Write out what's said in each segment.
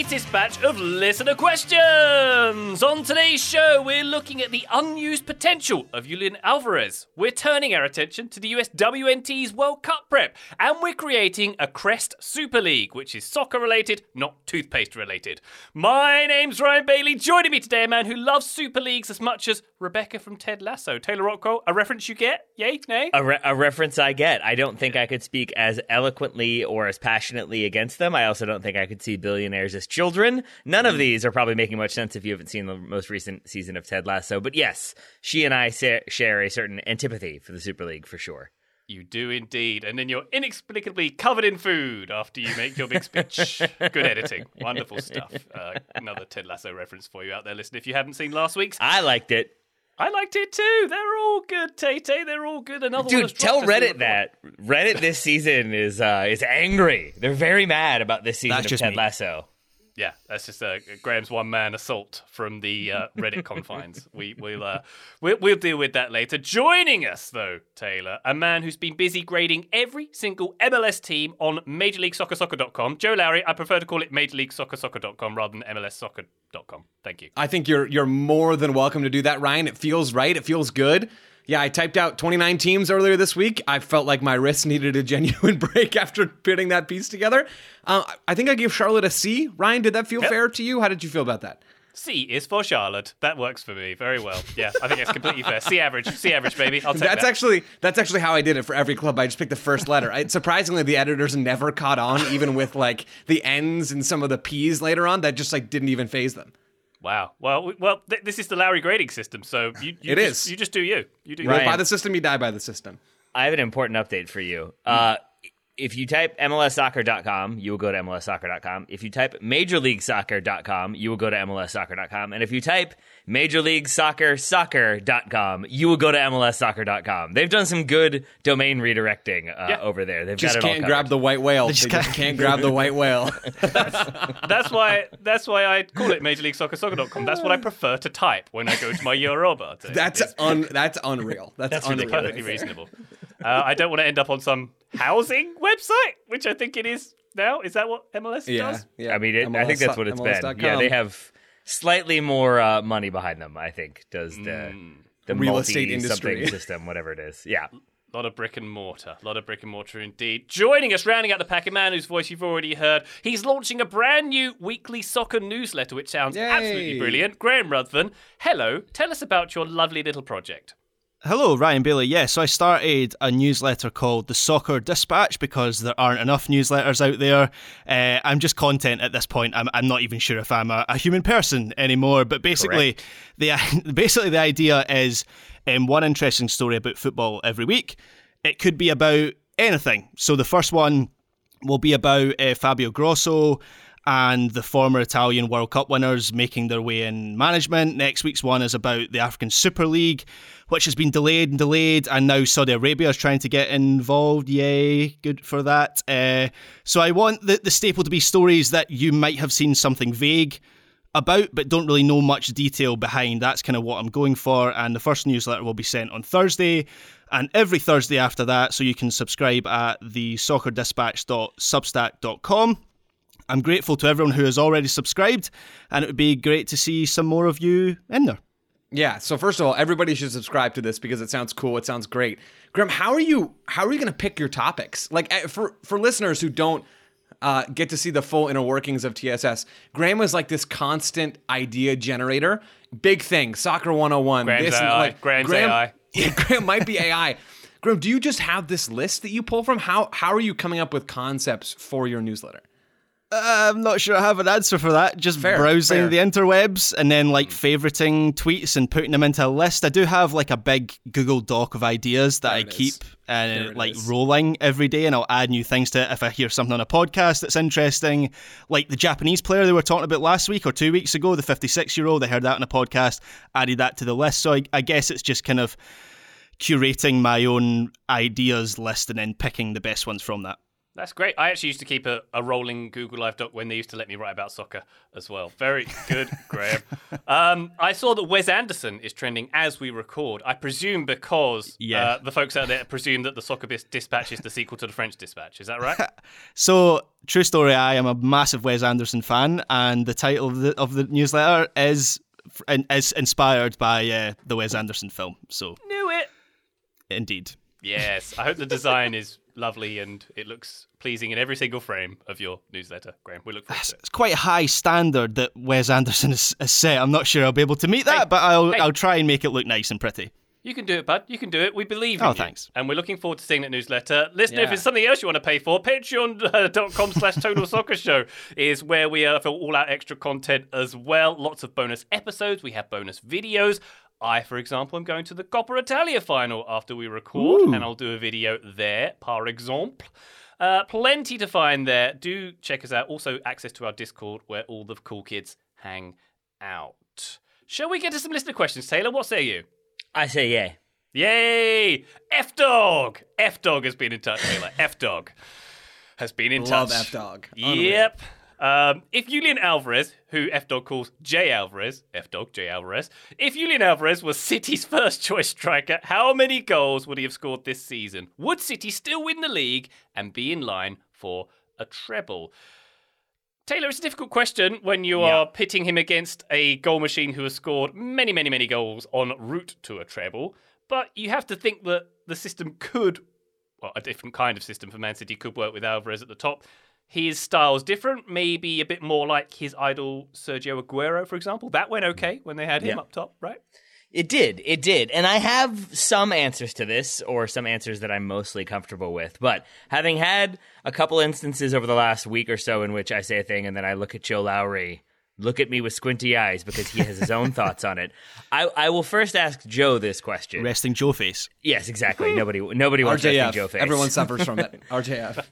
Latest batch of listener questions. On today's show, we're looking at the unused potential of Julian Alvarez. We're turning our attention to the US WNT's World Cup prep, and we're creating a Crest Super League, which is soccer related, not toothpaste related. My name's Ryan Bailey. Joining me today, a man who loves Super Leagues as much as Rebecca from Ted Lasso. Taylor Rockwell, a reference you get? Yay? Nay? a, re- a reference I get. I don't think I could speak as eloquently or as passionately against them. I also don't think I could see billionaires as children. None of these are probably making much sense if you haven't seen the most recent season of Ted Lasso. But yes, she and I sa- share a certain antipathy for the Super League for sure. You do indeed. And then you're inexplicably covered in food after you make your big speech. Good editing. Wonderful stuff. Uh, another Ted Lasso reference for you out there, listen. If you haven't seen last week's, I liked it. I liked it too. They're all good, Tay Tay. They're all good. Another Dude, has tell. Reddit that. Reddit this season is uh, is angry. They're very mad about this season That's of just Ted me. Lasso. Yeah, that's just uh, Graham's one man assault from the uh, Reddit confines. We, we'll, uh, we'll we'll deal with that later. Joining us though, Taylor, a man who's been busy grading every single MLS team on Major League Soccer Soccer.com. Joe Lowry, I prefer to call it Major League Soccer Soccer.com rather than MLS Soccer.com. Thank you. I think you're you're more than welcome to do that, Ryan. It feels right. It feels good. Yeah, I typed out 29 teams earlier this week. I felt like my wrist needed a genuine break after putting that piece together. Uh, I think I gave Charlotte a C. Ryan, did that feel Yep. fair to you? How did you feel about that? C is for Charlotte. That works for me very well. Yeah, I think it's completely fair. C average, C average, baby. I'll take That's that. actually that's actually how I did it for every club. I just picked the first letter. I, surprisingly, the editors never caught on, even with like the N's and some of the P's later on. That just like didn't even phase them. Wow. Well, well, th- this is the Lowry grading system, so you, you It just, is. You just do you. You do You you. live by the system, you die by the system. I have an important update for you. Uh, if you type MLSsoccer.com, you will go to MLSsoccer.com. If you type MajorLeagueSoccer.com, you will go to MLSsoccer.com. And if you type Major League Soccer Soccer.com, you will go to MLSsoccer.com. They've done some good domain redirecting uh, Yeah. over there. They've Just got it can't covered. grab the white whale. They just just, can't- can't grab the white whale. That's why. That's why I call it Major League Soccer Soccer.com. That's what I prefer to type when I go to my URL bar. to- That's it's un. That's unreal. That's, That's unreal. perfectly reasonable. Uh, I don't want to end up on some housing website, which I think it is now. Is that what MLS Yeah, does? yeah. I mean, it, I think that's what it's been. Yeah, they have slightly more uh, money behind them. I think does the the Real estate industry. system, whatever it is. Yeah, A lot of brick and mortar. A lot of brick and mortar indeed. Joining us, rounding out the pack, a man whose voice you've already heard. He's launching a brand new weekly soccer newsletter, which sounds Yay. absolutely brilliant. Graham Ruthven, hello. Tell us about your lovely little project. Hello, Ryan Bailey. Yeah, so I started a newsletter called the Soccer Dispatch because there aren't enough newsletters out there. Uh, I'm just content at this point. I'm, I'm not even sure if I'm a, a human person anymore. But basically, the basically the idea is um, one interesting story about football every week. It could be about anything. So the first one will be about uh, Fabio Grosso and the former Italian World Cup winners making their way in management. Next week's one is about the African Super League, which has been delayed and delayed, and now Saudi Arabia is trying to get involved. Yay, good for that. Uh, so I want the, the staple to be stories that you might have seen something vague about, but don't really know much detail behind. That's kind of what I'm going for. And the first newsletter will be sent on Thursday, and every Thursday after that. So you can subscribe at the soccerdispatch.substack.com. I'm grateful to everyone who has already subscribed, and it would be great to see some more of you in there. Yeah. So first of all, everybody should subscribe to this because it sounds cool. It sounds great. Graham, how are you? How are you going to pick your topics? Like eh, for for listeners who don't uh, get to see the full inner workings of TSS. Graham was like this constant idea generator. Big thing, soccer 101. Graham's this AI. like Graham's Graham, AI. Yeah, Graham might be AI. Graham, do you just have this list that you pull from? How how are you coming up with concepts for your newsletter? Uh, I'm not sure I have an answer for that. Just Fair, browsing fair. the interwebs and then like hmm. favoriting tweets and putting them into a list. I do have like a big Google Doc of ideas that I keep uh, it like is. rolling every day, and I'll add new things to it if I hear something on a podcast that's interesting. Like the Japanese player they were talking about last week or two weeks ago, the 56 year old. I heard that on a podcast, added that to the list. So I, I guess it's just kind of curating my own ideas list and then picking the best ones from that. That's great. I actually used to keep a, a rolling Google Live doc when they used to let me write about soccer as well. Very good, Graham. Um, I saw that Wes Anderson is trending as we record. I presume because Yeah. uh, the folks out there presume that the Soccer Dispatch is the sequel to the French Dispatch. Is that right? So, true story. I am a massive Wes Anderson fan, and the title of the of the newsletter is is inspired by uh, the Wes Anderson film. So, Knew it. indeed, Yes. I hope the design is lovely and it looks pleasing in every single frame of your newsletter, Graham. We look forward to it. it's quite a high standard that Wes Anderson has, has set. I'm not sure I'll be able to meet that, but I'll hey. I'll try and make it look nice and pretty. You can do it, bud. You can do it. We believe in Oh, you. thanks. And we're looking forward to seeing that newsletter. Listener, if there's something else you want to pay for, patreon.com slash total soccer show is where we uh, are for all our extra content as well. Lots of bonus episodes. We have bonus videos. I, for example, am going to the Coppa Italia final after we record, and I'll do a video there, par exemple. Uh, plenty to find there. Do check us out. Also, access to our Discord where all the cool kids hang out. Shall we get to some listener questions, Taylor? What say you? I say yay. Yay! F Dog! F Dog has been in touch, Taylor. F Dog has been in Love touch. F-Dog. Yep. Um, if Julian Alvarez, who F Dog calls J Alvarez, F Dog, J Alvarez, if Julian Alvarez was City's first choice striker, how many goals would he have scored this season? Would City still win the league and be in line for a treble? Taylor, it's a difficult question when you are pitting him against a goal machine who has scored many, many, many goals en route to a treble. But you have to think that the system could, well, a different kind of system for Man City could work with Alvarez at the top. His style's different, maybe a bit more like his idol Sergio Aguero, for example. That went mm-hmm. okay when they had him Yeah. up top, right? It did. It did. And I have some answers to this, or some answers that I'm mostly comfortable with. But having had a couple instances over the last week or so in which I say a thing and then I look at Joe Lowry, look at me with squinty eyes because he has his own thoughts on it, I, I will first ask Joe this question. Resting Joe face. yes, exactly. Nobody nobody wants resting RJF. Joe face. Everyone suffers from it. RJF.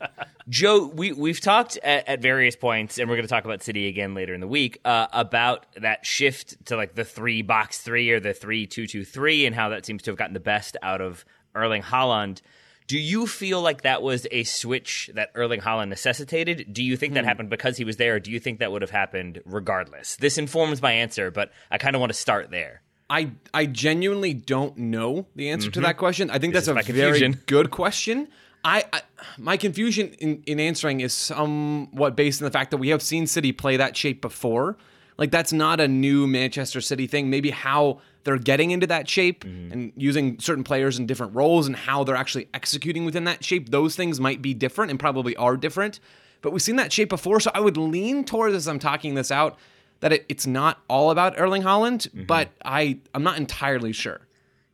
Joe, we we've talked at, at various points, and we're going to talk about City again later in the week uh, about that shift to like the three box three or the three two two three, and how that seems to have gotten the best out of Erling Haaland. Do you feel like that was a switch that Erling Haaland necessitated? Do you think that hmm. happened because he was there, or do you think that would have happened regardless? This informs my answer, but I kind of want to start there. I I genuinely don't know the answer to that mm-hmm. question. I think This that's a very good question. I, I my confusion in, in answering is somewhat based on the fact that we have seen City play that shape before. Like that's not a new Manchester City thing. Maybe how they're getting into that shape mm-hmm. and using certain players in different roles and how they're actually executing within that shape. Those things might be different and probably are different. But we've seen that shape before, so I would lean towards as I'm talking this out that it, it's not all about Erling Haaland, mm-hmm. but I I'm not entirely sure.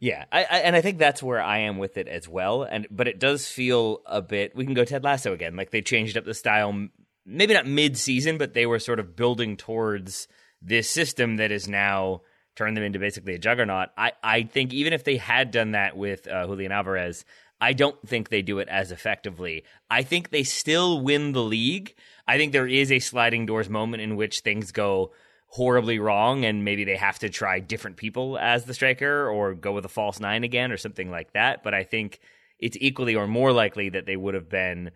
Yeah, I, I, and I think that's where I am with it as well. And but it does feel a bit. We can go Ted Lasso again. Like they changed up the style, maybe not mid-season, but they were sort of building towards this system that is now turned them into basically a juggernaut. I, I think even if they had done that with uh, Julian Alvarez, I don't think they do it as effectively. I think they still win the league. I think there is a sliding doors moment in which things go horribly wrong and maybe they have to try different people as the striker or go with a false nine again or something like that. But I think it's equally or more likely that they would have been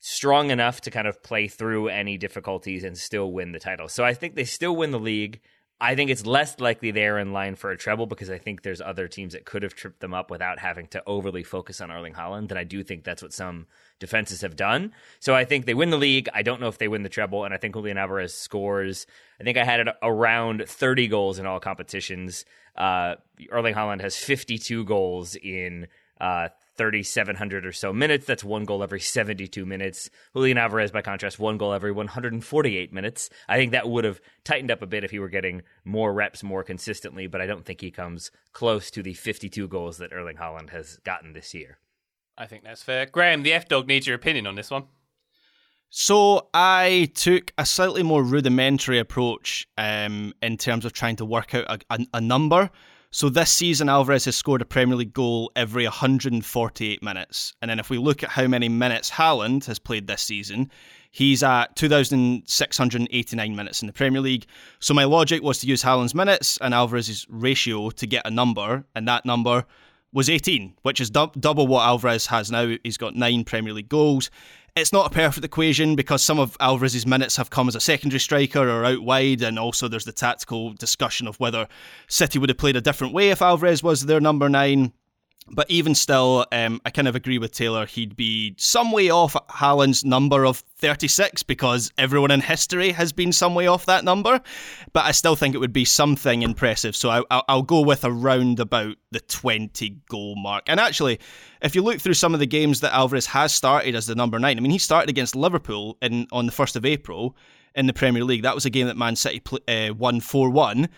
strong enough to kind of play through any difficulties and still win the title. So I think they still win the league. I think it's less likely they're in line for a treble because I think there's other teams that could have tripped them up without having to overly focus on Erling Haaland. And I do think that's what some defenses have done. So I think they win the league. I don't know if they win the treble. And I think Julian Alvarez scores, I think I had it around 30 goals in all competitions. Uh, Erling Haaland has 52 goals in uh, 3,700 or so minutes. That's one goal every 72 minutes. Julian Alvarez, by contrast, one goal every 148 minutes. I think that would have tightened up a bit if he were getting more reps more consistently, but I don't think he comes close to the 52 goals that Erling Haaland has gotten this year. I think that's fair. Graham, the F Dog needs your opinion on this one. So I took a slightly more rudimentary approach um, in terms of trying to work out a, a, a, number. So this season, Alvarez has scored a Premier League goal every 148 minutes, and then if we look at how many minutes Haaland has played this season, he's at 2,689 minutes in the Premier League. So my logic was to use Haaland's minutes and Alvarez's ratio to get a number, and that number was 18, which is du- double what Alvarez has now. He's got nine Premier League goals. It's not a perfect equation because some of Alvarez's minutes have come as a secondary striker or out wide, and also there's the tactical discussion of whether City would have played a different way if Alvarez was their number nine. But even still, um, I kind of agree with Taylor. He'd be some way off Haaland's number of 36 because everyone in history has been some way off that number. But I still think it would be something impressive. So I, will go with around about the 20 goal mark. And actually, if you look through some of the games that Alvarez has started as the number nine, I mean, he started against Liverpool in on the 1st of April in the Premier League. That was a game that Man City uh, won 4 1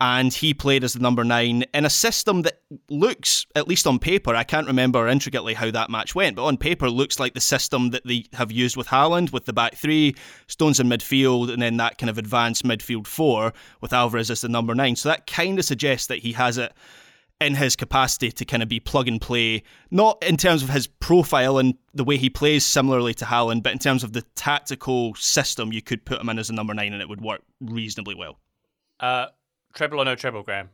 and he played as the number nine in a system that looks, at least on paper, I can't remember intricately how that match went, but on paper looks like the system that they have used with Haaland, with the back three, Stones in midfield, and then that kind of advanced midfield four with Alvarez as the number nine. So that kind of suggests that he has it in his capacity to kind of be plug and play, not in terms of his profile and the way he plays similarly to Haaland, but in terms of the tactical system, you could put him in as a number nine and it would work reasonably well. Uh, Treble or no treble, Graham?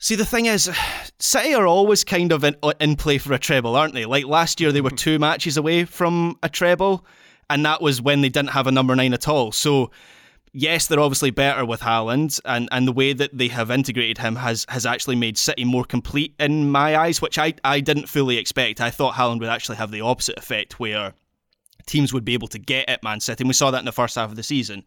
See, the thing is, City are always kind of in, uh, in play for a treble, aren't they? Like last year, they were two matches away from a treble, and that was when they didn't have a number nine at all. So, yes, they're obviously better with Haaland, and, and the way that they have integrated him has, has actually made City more complete in my eyes, which I, I didn't fully expect. I thought Haaland would actually have the opposite effect, where teams would be able to get at Man City, and we saw that in the first half of the season.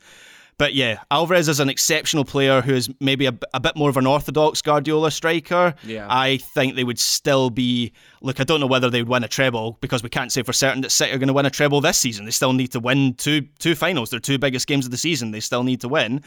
But yeah, Alvarez is an exceptional player who is maybe a, a bit more of an orthodox Guardiola striker. Yeah. I think they would still be. Look, I don't know whether they would win a treble because we can't say for certain that City are going to win a treble this season. They still need to win two two finals. Their two biggest games of the season. They still need to win.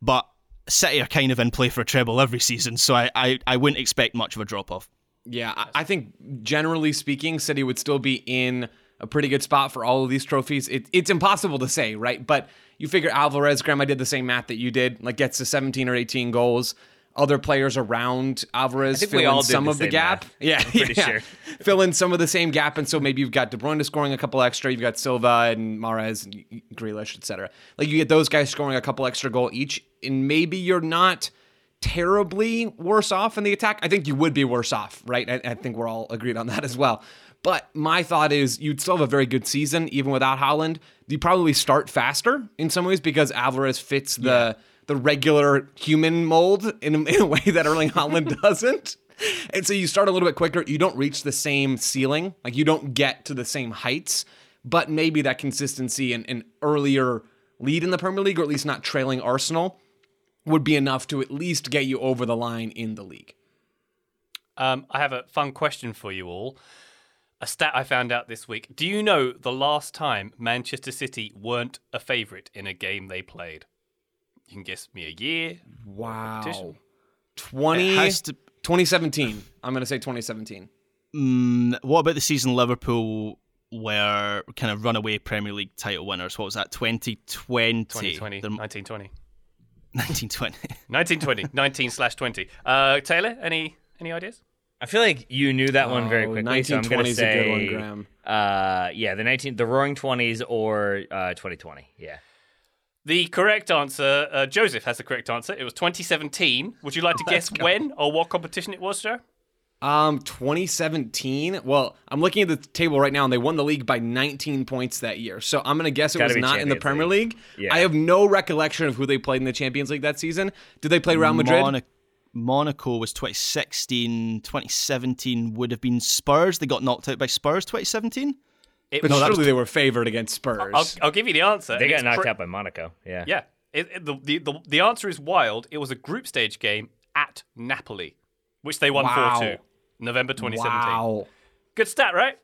But City are kind of in play for a treble every season, so I, I, I wouldn't expect much of a drop off. Yeah, I, I think generally speaking, City would still be in a pretty good spot for all of these trophies. It, it's impossible to say, right? But you figure Alvarez, Graham, I did the same math that you did, like gets to 17 or 18 goals. Other players around Alvarez fill in some of the gap. Math. Yeah, pretty yeah. sure. fill in some of the same gap, and so maybe you've got De Bruyne scoring a couple extra. You've got Silva and Mahrez and Grealish, etc. Like you get those guys scoring a couple extra goal each, and maybe you're not terribly worse off in the attack. I think you would be worse off, right? I, I think we're all agreed on that as well. But my thought is you'd still have a very good season even without Haaland. You probably start faster in some ways because Alvarez fits the yeah. the regular human mold in a, in a way that Erling Haaland doesn't. And so you start a little bit quicker. You don't reach the same ceiling, like you don't get to the same heights, but maybe that consistency and an earlier lead in the Premier League, or at least not trailing Arsenal, would be enough to at least get you over the line in the league. Um, I have a fun question for you all a stat I found out this week. Do you know the last time Manchester City weren't a favourite in a game they played? You can guess me a year. Wow. 20, to, 2017. I'm going to say 2017. Mm, what about the season Liverpool were kind of runaway Premier League title winners? What was that? 2020? 2020. 1920. 1920. 1920. 19 slash 20. Uh, Taylor, any any ideas? I feel like you knew that one very quickly. 1920 so I'm going to say, a good one, Graham. Uh, yeah, the 19, the Roaring Twenties or uh, 2020. Yeah. The correct answer, uh, Joseph has the correct answer. It was 2017. Would you like to guess when or what competition it was, Joe? Um, 2017. Well, I'm looking at the table right now, and they won the league by 19 points that year. So I'm gonna guess it was not in the Premier League. League. Yeah. I have no recollection of who they played in the Champions League that season. Did they play Real Madrid? Monaco. Monaco was 2016. 2017 would have been Spurs. They got knocked out by Spurs 2017. It, but no, surely was... they were favored against Spurs. I'll, I'll give you the answer. They got knocked pre- out by Monaco. Yeah. Yeah. It, it, the, the, the, the answer is wild. It was a group stage game at Napoli, which they won 4 wow. 2. November 2017. Wow. Good stat, right?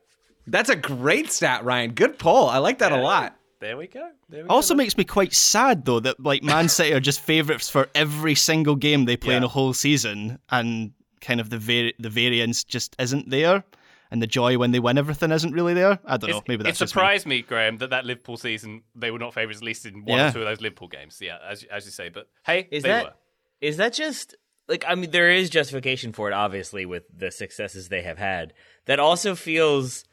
That's a great stat, Ryan. Good poll. I like that a lot. There we go. There we go. Also makes me quite sad though that like Man City are just favourites for every single game they play in a whole season, and kind of the vari- the variance just isn't there, and the joy when they win everything isn't really there. I don't know. It's- Maybe it that's just me. surprised me. Graham, that that Liverpool season they were not favourites at least in one Yeah. or two of those Liverpool games. Yeah, as as you say. But hey, Is they that were. is that just like I mean there is justification for it obviously with the successes they have had. That also feels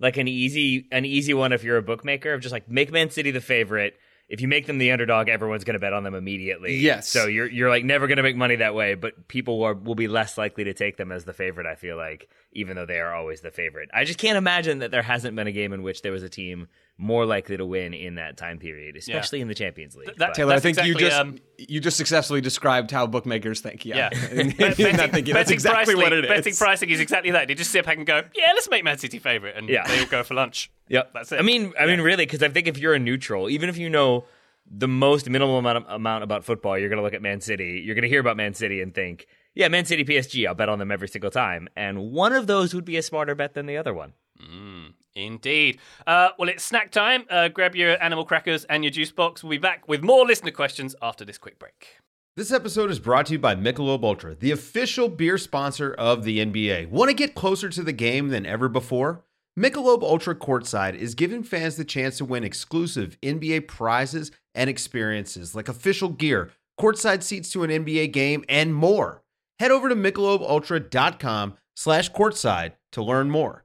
like an easy an easy one if you're a bookmaker of just like make Man City the favorite. If you make them the underdog, everyone's going to bet on them immediately. Yes. So you're you're like never going to make money that way, but people are, will be less likely to take them as the favorite. I feel like even though they are always the favorite. I just can't imagine that there hasn't been a game in which there was a team more likely to win in that time period, especially in the Champions League. that- But- Taylor, I That's think you just um, you just successfully described how bookmakers think. Yeah, Yeah. In- in Bet- that thinking. That's betting exactly price what it is. Betting pricing is exactly that. They just sit back and go, yeah, let's make Man City favourite, and Yeah. they all go for lunch. Yep, That's it. I mean, I mean, really, because I think if you're a neutral, even if you know the most minimal amount, amount about football, you're going to look at Man City. You're going to hear about Man City and think, yeah, Man City, PSG. I'll bet on them every single time, and one of those would be a smarter bet than the other one. Indeed. Uh, well, it's snack time. Uh, grab your animal crackers and your juice box. We'll be back with more listener questions after this quick break. This episode is brought to you by Michelob Ultra, the official beer sponsor of the NBA. Want to get closer to the game than ever before? Michelob Ultra Courtside is giving fans the chance to win exclusive NBA prizes and experiences like official gear, courtside seats to an NBA game, and more. Head over to michelobultra.com slash courtside to learn more.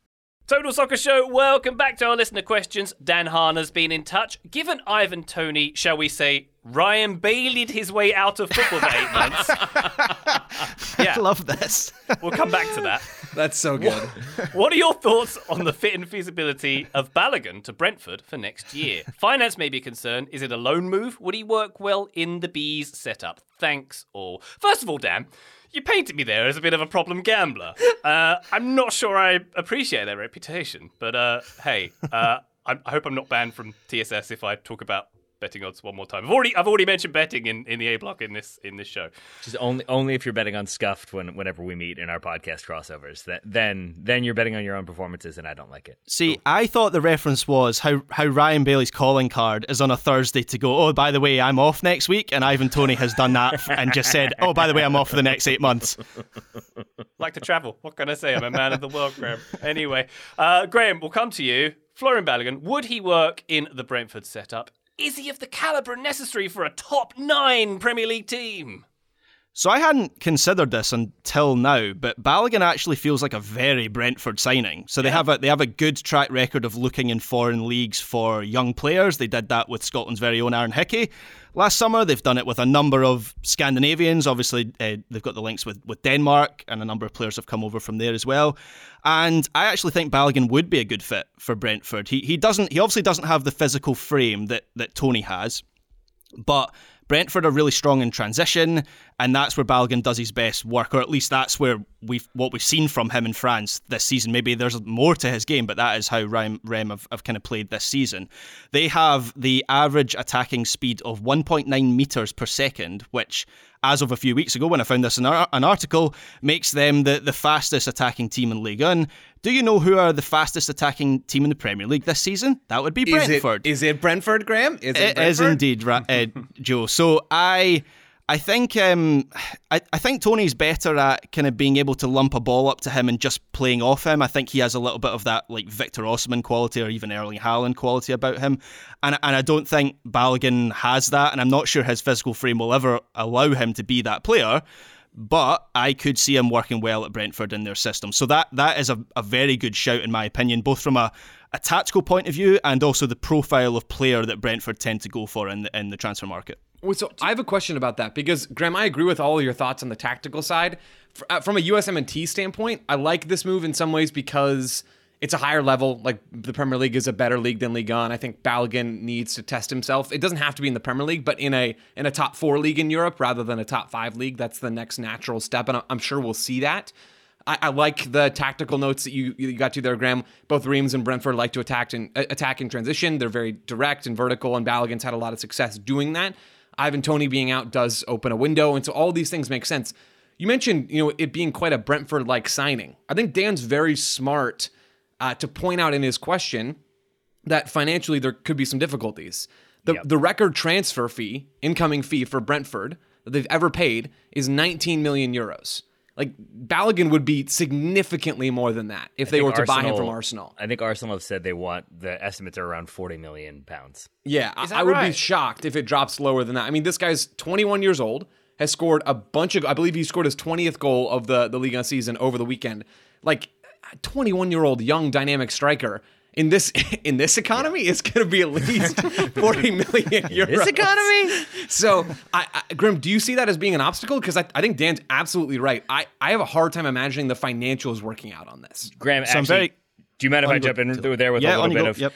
Total Soccer Show, welcome back to our listener questions. Dan Harner's been in touch. Given Ivan Toney, shall we say, Ryan Baileyed his way out of football for eight months. I love this. We'll come back to that. That's so good. What are your thoughts on the fit and feasibility of Balogun to Brentford for next year? Finance may be a concern. Is it a loan move? Would he work well in the Bees setup? Thanks all. First of all, Dan, you painted me there as a bit of a problem gambler. Uh, I'm not sure I appreciate that reputation, but uh, hey, uh, I hope I'm not banned from TSS if I talk about betting odds one more time. I've already I've already mentioned betting in, in the A block in this in this show. Just only only if you're betting on scuffed when whenever we meet in our podcast crossovers. That then then you're betting on your own performances, and I don't like it. See, I thought the reference was how, how Ryan Bailey's calling card is on a Thursday to go, oh, by the way, I'm off next week. And Ivan Toney has done that and just said, oh, by the way, I'm off for the next eight months. like to travel. What can I say? I'm a man of the world, Graham. Anyway, uh, Graham, we'll come to you. Folarin Balogun, would he work in the Brentford setup? Is he of the calibre necessary for a top nine Premier League team? So I hadn't considered this until now, but Balogun actually feels like a very Brentford signing. So they have a they have a good track record of looking in foreign leagues for young players. They did that with Scotland's very own Aaron Hickey last summer. They've done it with a number of Scandinavians. Obviously, uh, they've got the links with, with Denmark, and a number of players have come over from there as well. And I actually think Balogun would be a good fit for Brentford. He he doesn't he obviously doesn't have the physical frame that that Toney has, but Brentford are really strong in transition, and that's where Balogun does his best work, or at least that's where we've what we've seen from him in France this season. Maybe there's more to his game, but that is how Rem, Rem have, have kind of played this season. They have the average attacking speed of 1.9 meters per second, which as of a few weeks ago, when I found this in an article, makes them the, the fastest attacking team in Ligue 1. Do you know who are the fastest attacking team in the Premier League this season? That would be Brentford. Is it, is it Brentford, Graham? Is it, it is indeed, uh, Joe. So I I think um, I, I think Toney's better at kind of being able to lump a ball up to him and just playing off him. I think he has a little bit of that like Victor Osimhen quality or even Erling Haaland quality about him, and and I don't think Balogun has that, and I'm not sure his physical frame will ever allow him to be that player. But I could see him working well at Brentford in their system. So that that is a, a very good shout in my opinion, both from a, a tactical point of view and also the profile of player that Brentford tend to go for in the, in the transfer market. So I have a question about that because Graham, I agree with all your thoughts on the tactical side. Uh, from a USMNT standpoint, I like this move in some ways because it's a higher level. Like the Premier League is a better league than Ligue 1. I think Balogun needs to test himself. It doesn't have to be in the Premier League, but in a in a top four league in Europe rather than a top five league. That's the next natural step, and I'm sure we'll see that. I, I like the tactical notes that you, you got to there, Graham. Both Reims and Brentford like to attack and attack in transition. They're very direct and vertical, and Balogun's had a lot of success doing that. Ivan Toney being out does open a window, and so all these things make sense. You mentioned, you know, it being quite a Brentford-like signing. I think Dan's very smart uh, to point out in his question that financially there could be some difficulties. The yep. the record transfer fee, incoming fee for Brentford that they've ever paid is 19 million euros. Like Balogun would be significantly more than that if I they were to Arsenal, buy him from Arsenal. I think Arsenal have said they want the estimates are around 40 million pounds. Yeah, I, I would right? be shocked if it drops lower than that. I mean, this guy's 21 years old, has scored a bunch of. I believe he scored his 20th goal of the the Liga season over the weekend. Like 21 year old young dynamic striker in this in this economy it's going to be at least 40 million euros. this economy? So, I, I, Grim, do you see that as being an obstacle? Because I, I think Dan's absolutely right. I, I have a hard time imagining the financials working out on this. Graham, so actually, very, do you mind if I jump in there with yeah, a little bit of? Yep.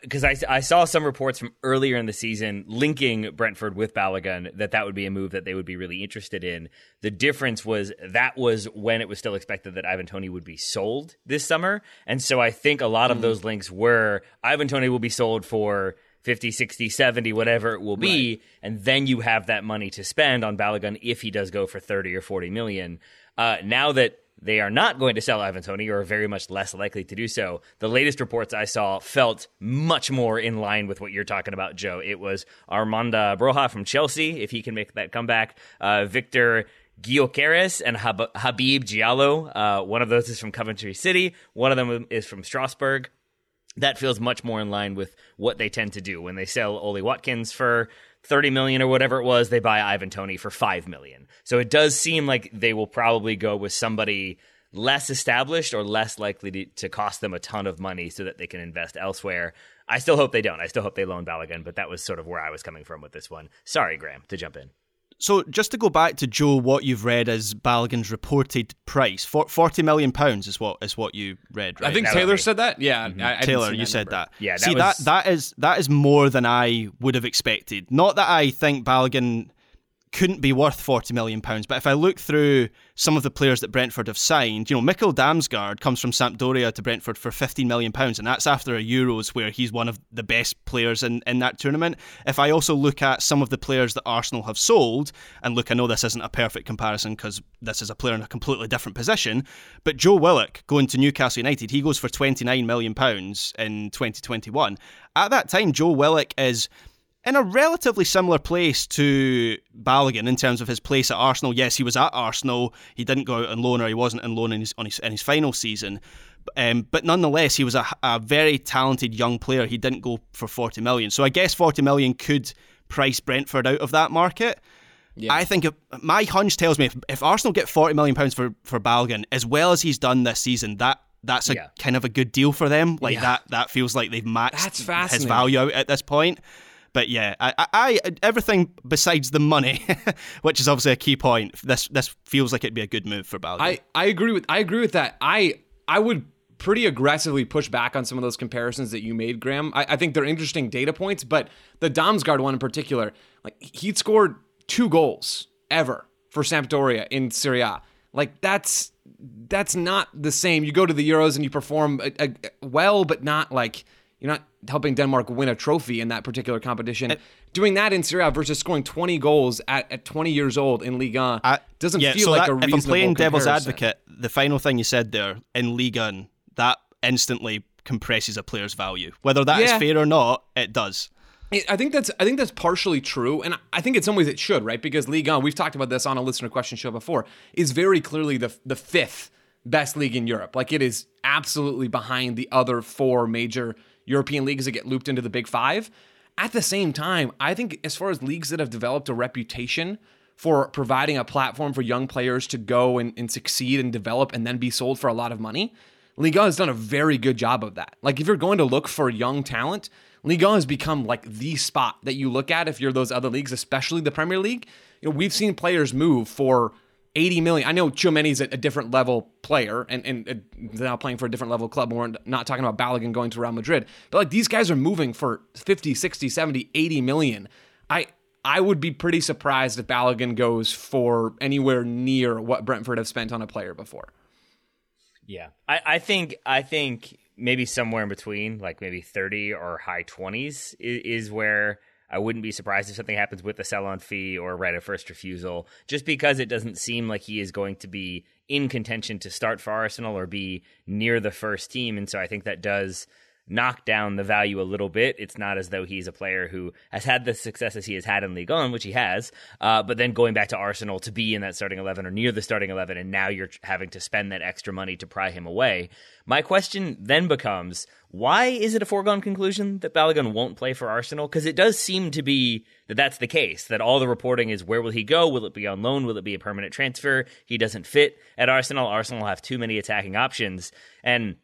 Because I, I, I, saw some reports from earlier in the season linking Brentford with Balogun that that would be a move that they would be really interested in. The difference was that was when it was still expected that Ivan Toney would be sold this summer, and so I think a lot of mm. those links were Ivan Toney will be sold for 50, 60, 70, whatever it will be. Right. And then you have that money to spend on Balogun if he does go for 30 or 40 million. Uh, now that they are not going to sell Ivan Toney or are very much less likely to do so. The latest reports I saw felt much more in line with what you're talking about, Joe. It was Armando Broja from Chelsea, if he can make that comeback, uh, Victor Gyökeres and Hab- Habib Diallo. Uh, one of those is from Coventry City, one of them is from Strasbourg that feels much more in line with what they tend to do when they sell Ollie Watkins for 30 million or whatever it was, they buy Ivan Toney for 5 million. So it does seem like they will probably go with somebody less established or less likely to, to, cost them a ton of money so that they can invest elsewhere. I still hope they don't. I still hope they loan Balogun, but that was sort of where I was coming from with this one. Sorry, Graham, to jump in. So, just to go back to Joe, what you've read as Balogun's reported price, forty million pounds is what is what you read, right? I think that Taylor said that. Yeah, mm-hmm. I, I Taylor, you said that. Yeah, that see was... that that is that is more than I would have expected. Not that I think Balogun couldn't be worth 40 million pounds. But if I look through some of the players that Brentford have signed, you know, Mikkel Damsgaard comes from Sampdoria to Brentford for 15 million pounds, and that's after a Euros where he's one of the best players in, in that tournament. If I also look at some of the players that Arsenal have sold, and look, I know this isn't a perfect comparison because this is a player in a completely different position, but Joe Willock going to Newcastle United, he goes for 29 million pounds in 2021. At that time, Joe Willock is in a relatively similar place to Balogun in terms of his place at Arsenal. Yes, he was at Arsenal. He didn't go out on loan, or he wasn't on loan in his, on his, in his final season. Um, but nonetheless, he was a, a very talented young player. He didn't go for 40 million. So I guess 40 million could price Brentford out of that market. I think if, my hunch tells me if, if Arsenal get forty million pounds for for Balogun as well as he's done this season, that that's a Yeah. kind of a good deal for them. Like Yeah. that that feels like they've matched his value out at this point. But yeah, I, I, I everything besides the money, which is obviously a key point. This this feels like it'd be a good move for Balogun. I, I agree with I agree with that. I I would pretty aggressively push back on some of those comparisons that you made, Graham. I, I think they're interesting data points, but the Damsgaard one in particular, like he'd scored two goals ever for Sampdoria in Serie A. Like that's that's not the same. You go to the Euros and you perform uh, uh, well, but not like you're not helping Denmark win a trophy in that particular competition. Doing that in Serie A versus scoring 20 goals at, at 20 years old in Ligue 1 I- doesn't yeah, feel so like that- a if I'm playing devil's comparison. advocate, the final thing you said there in Ligue 1, that instantly compresses a player's value. Whether that is Yeah. fair or not, it does. I think that's I think that's partially true, and I think in some ways it should, right? Because League On, we've talked about this on a listener question show before, is very clearly the the fifth best league in Europe. Like it is absolutely behind the other four major European leagues that get looped into the Big Five. At the same time, I think as far as leagues that have developed a reputation for providing a platform for young players to go and, and succeed and develop and then be sold for a lot of money, Liga has done a very good job of that. Like if you're going to look for young talent, Liga has become like the spot that you look at if you're those other leagues, especially the Premier League. You know, we've seen players move for 80 million. I know Tchouaméni's a, a different level player and, and uh, they're now playing for a different level club. We're not talking about Balogun going to Real Madrid, but like these guys are moving for 50, 60, 70, 80 million. I I would be pretty surprised if Balogun goes for anywhere near what Brentford have spent on a player before. Yeah, I, I think I think maybe somewhere in between, like maybe thirty or high twenties, is, is where I wouldn't be surprised if something happens with a sell-on fee or right of first refusal, just because it doesn't seem like he is going to be in contention to start for Arsenal or be near the first team, and so I think that does knock down the value a little bit. It's not as though he's a player who has had the successes he has had in Ligue 1, which he has, uh, but then going back to Arsenal to be in that starting 11 or near the starting 11, and now you're having to spend that extra money to pry him away. My question then becomes why is it a foregone conclusion that Balogun won't play for Arsenal? Because it does seem to be that that's the case, that all the reporting is where will he go? Will it be on loan? Will it be a permanent transfer? He doesn't fit at Arsenal. Arsenal have too many attacking options. And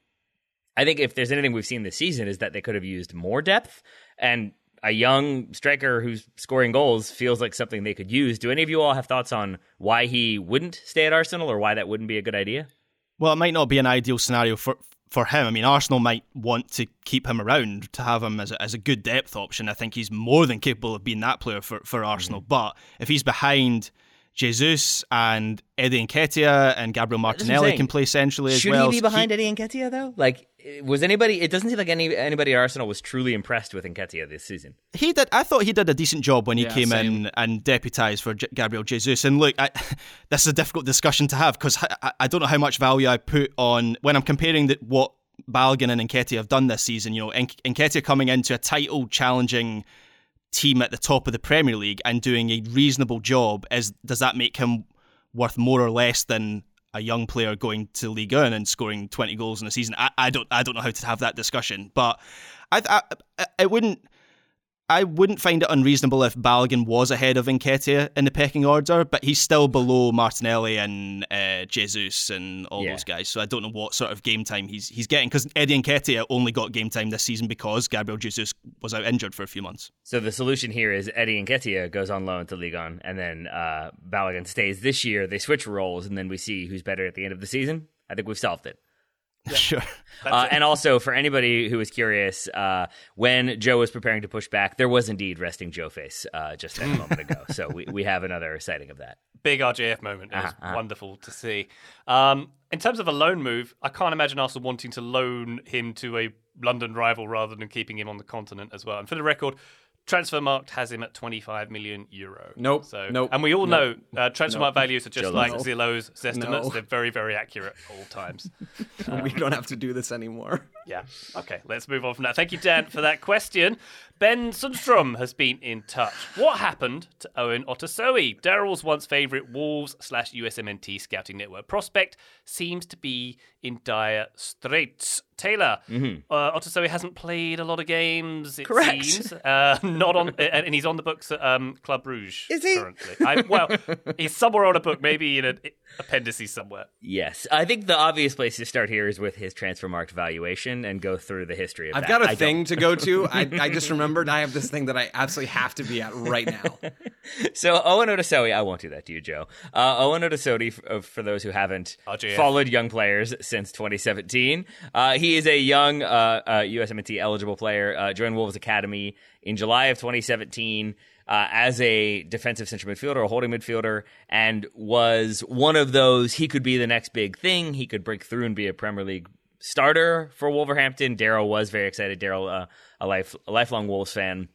I think if there's anything we've seen this season is that they could have used more depth and a young striker who's scoring goals feels like something they could use. Do any of you all have thoughts on why he wouldn't stay at Arsenal or why that wouldn't be a good idea? Well, it might not be an ideal scenario for for him. I mean, Arsenal might want to keep him around to have him as a, as a good depth option. I think he's more than capable of being that player for, for Arsenal. Mm-hmm. But if he's behind Jesus and Eddie Nketiah and Gabriel Martinelli can play centrally as Should well. he be behind Eddie Nketiah though? Like, was anybody? It doesn't seem like any anybody at Arsenal was truly impressed with Nketiah this season. He did. I thought he did a decent job when he Yeah, came same. in and deputised for J- Gabriel Jesus. And look, I, this is a difficult discussion to have because I, I don't know how much value I put on when I'm comparing the, what Balogun and Nketiah have done this season. You know, Nk- Nketiah coming into a title challenging team at the top of the Premier League and doing a reasonable job. Is does that make him worth more or less than a young player going to League One and scoring 20 goals in a season? I, I don't I don't know how to have that discussion, but I, I, I it wouldn't. I wouldn't find it unreasonable if Balogun was ahead of Nketiah in the pecking order, but he's still below Martinelli and uh, Jesus and all Yeah. those guys. So I don't know what sort of game time he's he's getting because Eddie Nketiah only got game time this season because Gabriel Jesus was out injured for a few months. So the solution here is Eddie Nketiah goes on loan to Ligue 1, and then uh, Balogun stays this year. They switch roles, and then we see who's better at the end of the season. I think we've solved it. Sure. Uh, and also, for anybody who was curious, uh, when Joe was preparing to push back, there was indeed resting Joe face uh, just a moment ago. So we, we have another sighting of that. big RJF moment. It was Uh-huh, uh-huh. wonderful to see. Um, in terms of a loan move, I can't imagine Arsenal wanting to loan him to a London rival rather than keeping him on the continent as well. And for the record, Transfermarkt has him at 25 million euro. Nope, So, nope, and we all nope, know uh, Transfermarkt values are just like. Zillow's estimates. No. They're very, very accurate all times. we don't have to do this anymore. Yeah. Okay, let's move on from that. Thank you, Dan, for that question. Ben Sundstrom has been in touch. What happened to Owen Otasowie? Daryl's once favourite Wolves slash USMNT scouting network prospect seems to be in dire straits. Taylor, Mm-hmm. uh, Otasowie hasn't played a lot of games, it Correct. seems. Uh, not on, and and he's on the books at um, Club Brugge Is he? currently. I, well, he's somewhere on a book, maybe in an appendices somewhere. Yes, I think the obvious place to start here is with his Transfermarkt valuation and go through the history of I've that. got a I thing don't- to go to. I, I just remembered I have this thing that I absolutely have to be at right now. So Owen Otasowie, I won't do that to you, Joe. Uh, Owen Otasowie, f- uh, for those who haven't RJF. followed young players since 2017, uh, he is a young uh, uh, USMNT eligible player. Uh, joined Wolves Academy in July of 2017. Uh, as a defensive central midfielder, a holding midfielder, and was one of those. He could be the next big thing. He could break through and be a Premier League starter for Wolverhampton. Daryl was very excited. Daryl, uh, a life a lifelong Wolves fan,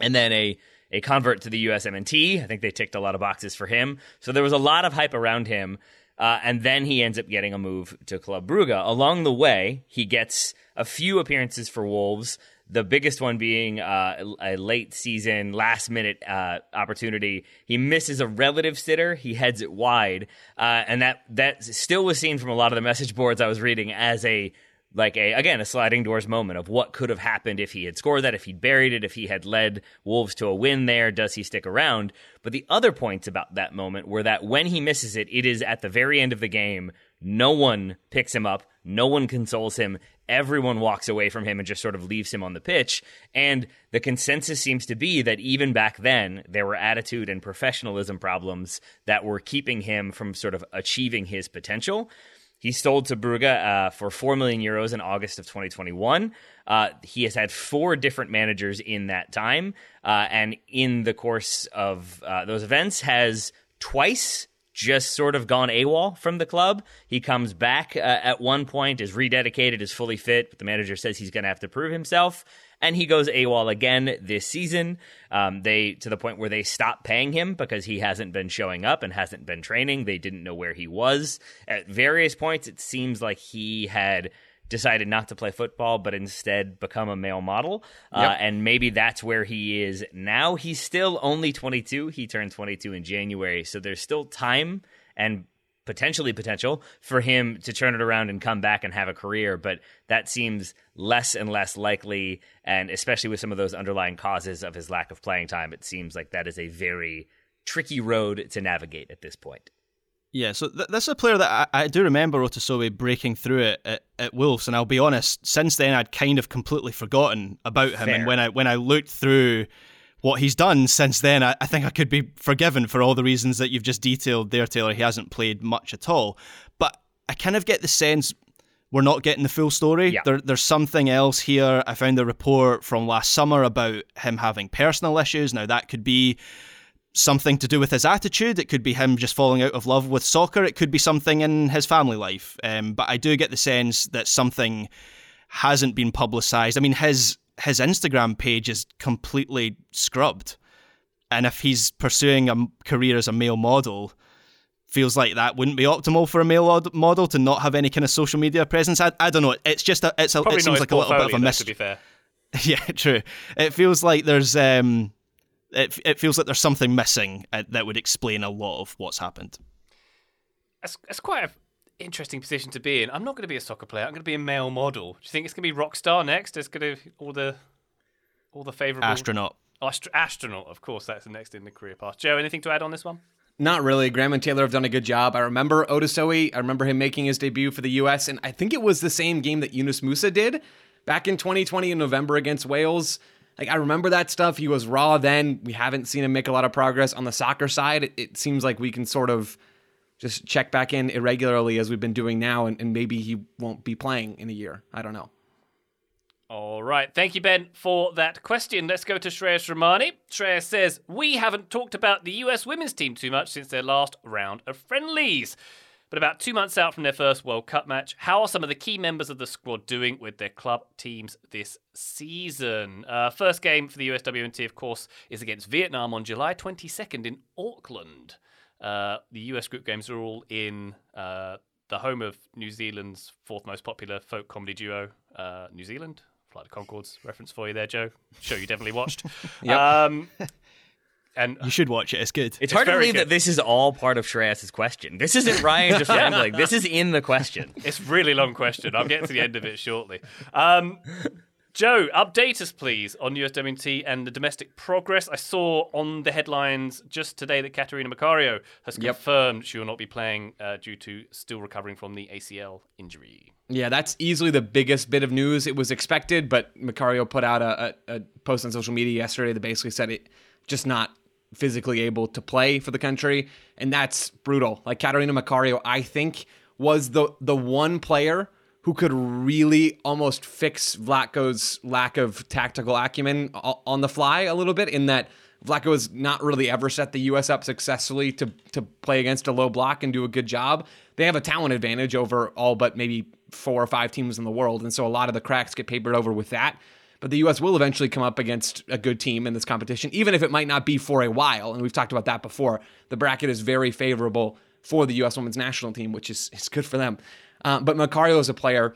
and then a a convert to the USMNT. I think they ticked a lot of boxes for him. So there was a lot of hype around him. Uh, and then he ends up getting a move to Club Brugge. Along the way, he gets a few appearances for Wolves. The biggest one being uh, a late season, last minute uh, opportunity. He misses a relative sitter. He heads it wide, uh, and that that still was seen from a lot of the message boards I was reading as a like a again a sliding doors moment of what could have happened if he had scored that if he'd buried it if he had led wolves to a win there does he stick around? But the other points about that moment were that when he misses it it is at the very end of the game. No one picks him up. No one consoles him. Everyone walks away from him and just sort of leaves him on the pitch. And the consensus seems to be that even back then there were attitude and professionalism problems that were keeping him from sort of achieving his potential he sold to Brugge uh, for 4 million euros in August of 2021. Uh, he has had four different managers in that time. Uh, and in the course of uh, those events, has twice just sort of gone AWOL from the club. He comes back uh, at one point, is rededicated, is fully fit, but the manager says he's going to have to prove himself. And he goes AWOL again this season. Um, they to the point where they stopped paying him because he hasn't been showing up and hasn't been training. They didn't know where he was at various points. It seems like he had decided not to play football, but instead become a male model. Uh, and maybe that's where he is now. He's still only 22. He turned 22 in January, so there's still time and potentially potential for him to turn it around and come back and have a career, but that seems less and less likely. And especially with some of those underlying causes of his lack of playing time, it seems like that is a very tricky road to navigate at this point. Yeah, so th- this is a player that I, I do remember Otasowie breaking through it at, at Wolves, and I'll be honest, since then I'd kind of completely forgotten about him. Fair. And when I when I looked through what he's done since then, I, I think I could be forgiven for all the reasons that you've just detailed there, Taylor. He hasn't played much at all, but I kind of get the sense we're not getting the full story. Yeah. There, there's something else here. I found a report from last summer about him having personal issues. Now that could be something to do with his attitude. It could be him just falling out of love with soccer. It could be something in his family life. Um, but I do get the sense that something hasn't been publicized. I mean, his his Instagram page is completely scrubbed, and if he's pursuing a career as a male model. Feels like that wouldn't be optimal for a male model to not have any kind of social media presence. I, I don't know. It's just a, it's a, Probably it seems like a little bit of a mystery. to be fair. Yeah, true. It feels like there's um, it it feels like there's something missing uh, that would explain a lot of what's happened. It's, that's quite an interesting position to be in. I'm not going to be a soccer player. I'm going to be a male model. Do you think it's going to be rock star next? It's going to all the all the favourable Astronaut. Astro- astronaut, of course. That's the next in the career path. Joe, anything to add on this one? Not really. Graham and Taylor have done a good job. I remember Otasowie. I remember him making his debut for the U.S. and I think it was the same game that Yunus Musah did back in 2020 in November against Wales. Like I remember that stuff. He was raw then. We haven't seen him make a lot of progress on the soccer side. It, it seems like we can sort of just check back in irregularly as we've been doing now, and, and maybe he won't be playing in a year. I don't know. All right. Thank you, Ben, for that question. Let's go to Shreyas Ramani. Shreyas says, We haven't talked about the US women's team too much since their last round of friendlies. But about two months out from their first World Cup match, how are some of the key members of the squad doing with their club teams this season? Uh, first game for the USWNT, of course, is against Vietnam on July 22nd in Auckland. Uh, the US group games are all in uh, the home of New Zealand's fourth most popular folk comedy duo, uh, New Zealand. Flight of Conchords reference for you there, Joe. Show you definitely watched. um, and You should watch it. It's good. It's, hard to believe good. that this is all part of Shreyas's question. This isn't Ryan just rambling. This is in the question. It's a really long question. I'll get to the end of it shortly. Um, Joe, update us, please, on USWNT and the domestic progress. I saw on the headlines just today that Catarina Macario has Yep. confirmed she will not be playing uh, due to still recovering from the ACL injury. Yeah, that's easily the biggest bit of news. It was expected, but Macario put out a, a, a post on social media yesterday that basically said it just not physically able to play for the country, and that's brutal. Like Catarina Macario, I think was the the one player who could really almost fix Vlatko's lack of tactical acumen on the fly a little bit in that Vlatko has not really ever set the US up successfully to to play against a low block and do a good job. They have a talent advantage over all but maybe four or five teams in the world, and so a lot of the cracks get papered over with that. But the US will eventually come up against a good team in this competition, even if it might not be for a while. And we've talked about that before. The bracket is very favorable for the US women's national team, which is, is good for them. Uh, but Macario is a player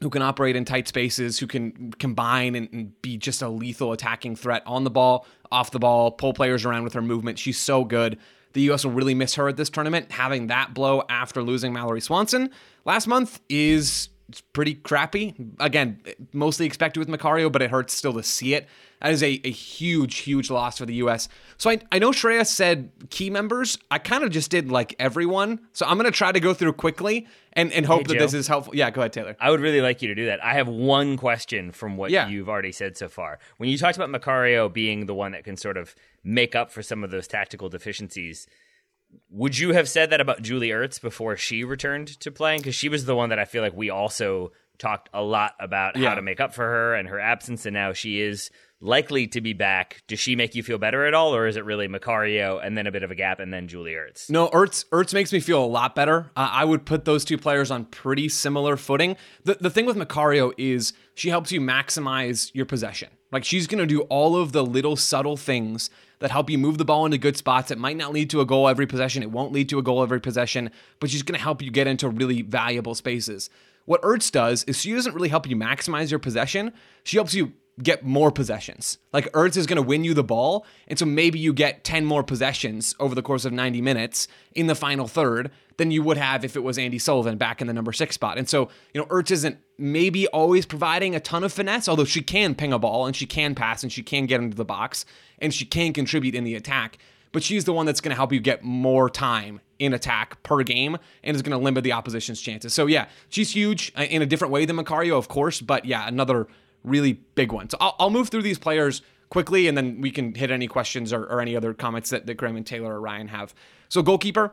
who can operate in tight spaces, who can combine and, and be just a lethal attacking threat on the ball, off the ball, pull players around with her movement. She's so good. The U.S. will really miss her at this tournament. Having that blow after losing Mallory Swanson last month is it's pretty crappy. Again, mostly expected with Macario, but it hurts still to see it. That is a, a huge, huge loss for the U.S. So I, I know Shreya said key members. I kind of just did like everyone. So I'm going to try to go through quickly and, and hope Hey, that this is helpful. Yeah, go ahead, Taylor. I would really like you to do that. I have one question from what Yeah. you've already said so far. When you talked about Macario being the one that can sort of make up for some of those tactical deficiencies, would you have said that about Julie Ertz before she returned to playing? Because she was the one that I feel like we also talked a lot about Yeah. how to make up for her and her absence, and now she is likely to be back. Does she make you feel better at all, or is it really Macario and then a bit of a gap and then Julie Ertz? No, Ertz Ertz makes me feel a lot better. Uh, I would put those two players on pretty similar footing. The the thing with Macario is she helps you maximize your possession. Like she's going to do all of the little subtle things that help you move the ball into good spots. It might not lead to a goal every possession. It won't lead to a goal every possession, but she's going to help you get into really valuable spaces. What Ertz does is she doesn't really help you maximize your possession. She helps you get more possessions. Like Ertz is going to win you the ball, and so maybe you get 10 more possessions over the course of 90 minutes in the final third than you would have if it was Andi Sullivan back in the number 6 spot. And so, you know, Ertz isn't maybe always providing a ton of finesse, although she can ping a ball and she can pass and she can get into the box and she can contribute in the attack. But she's the one that's going to help you get more time in attack per game and is going to limit the opposition's chances. So yeah, she's huge uh, in a different way than Macario, of course, but yeah, another really big one. So I'll, I'll move through these players quickly and then we can hit any questions or, or any other comments that, that Graham and Taylor or Ryan have. So goalkeeper,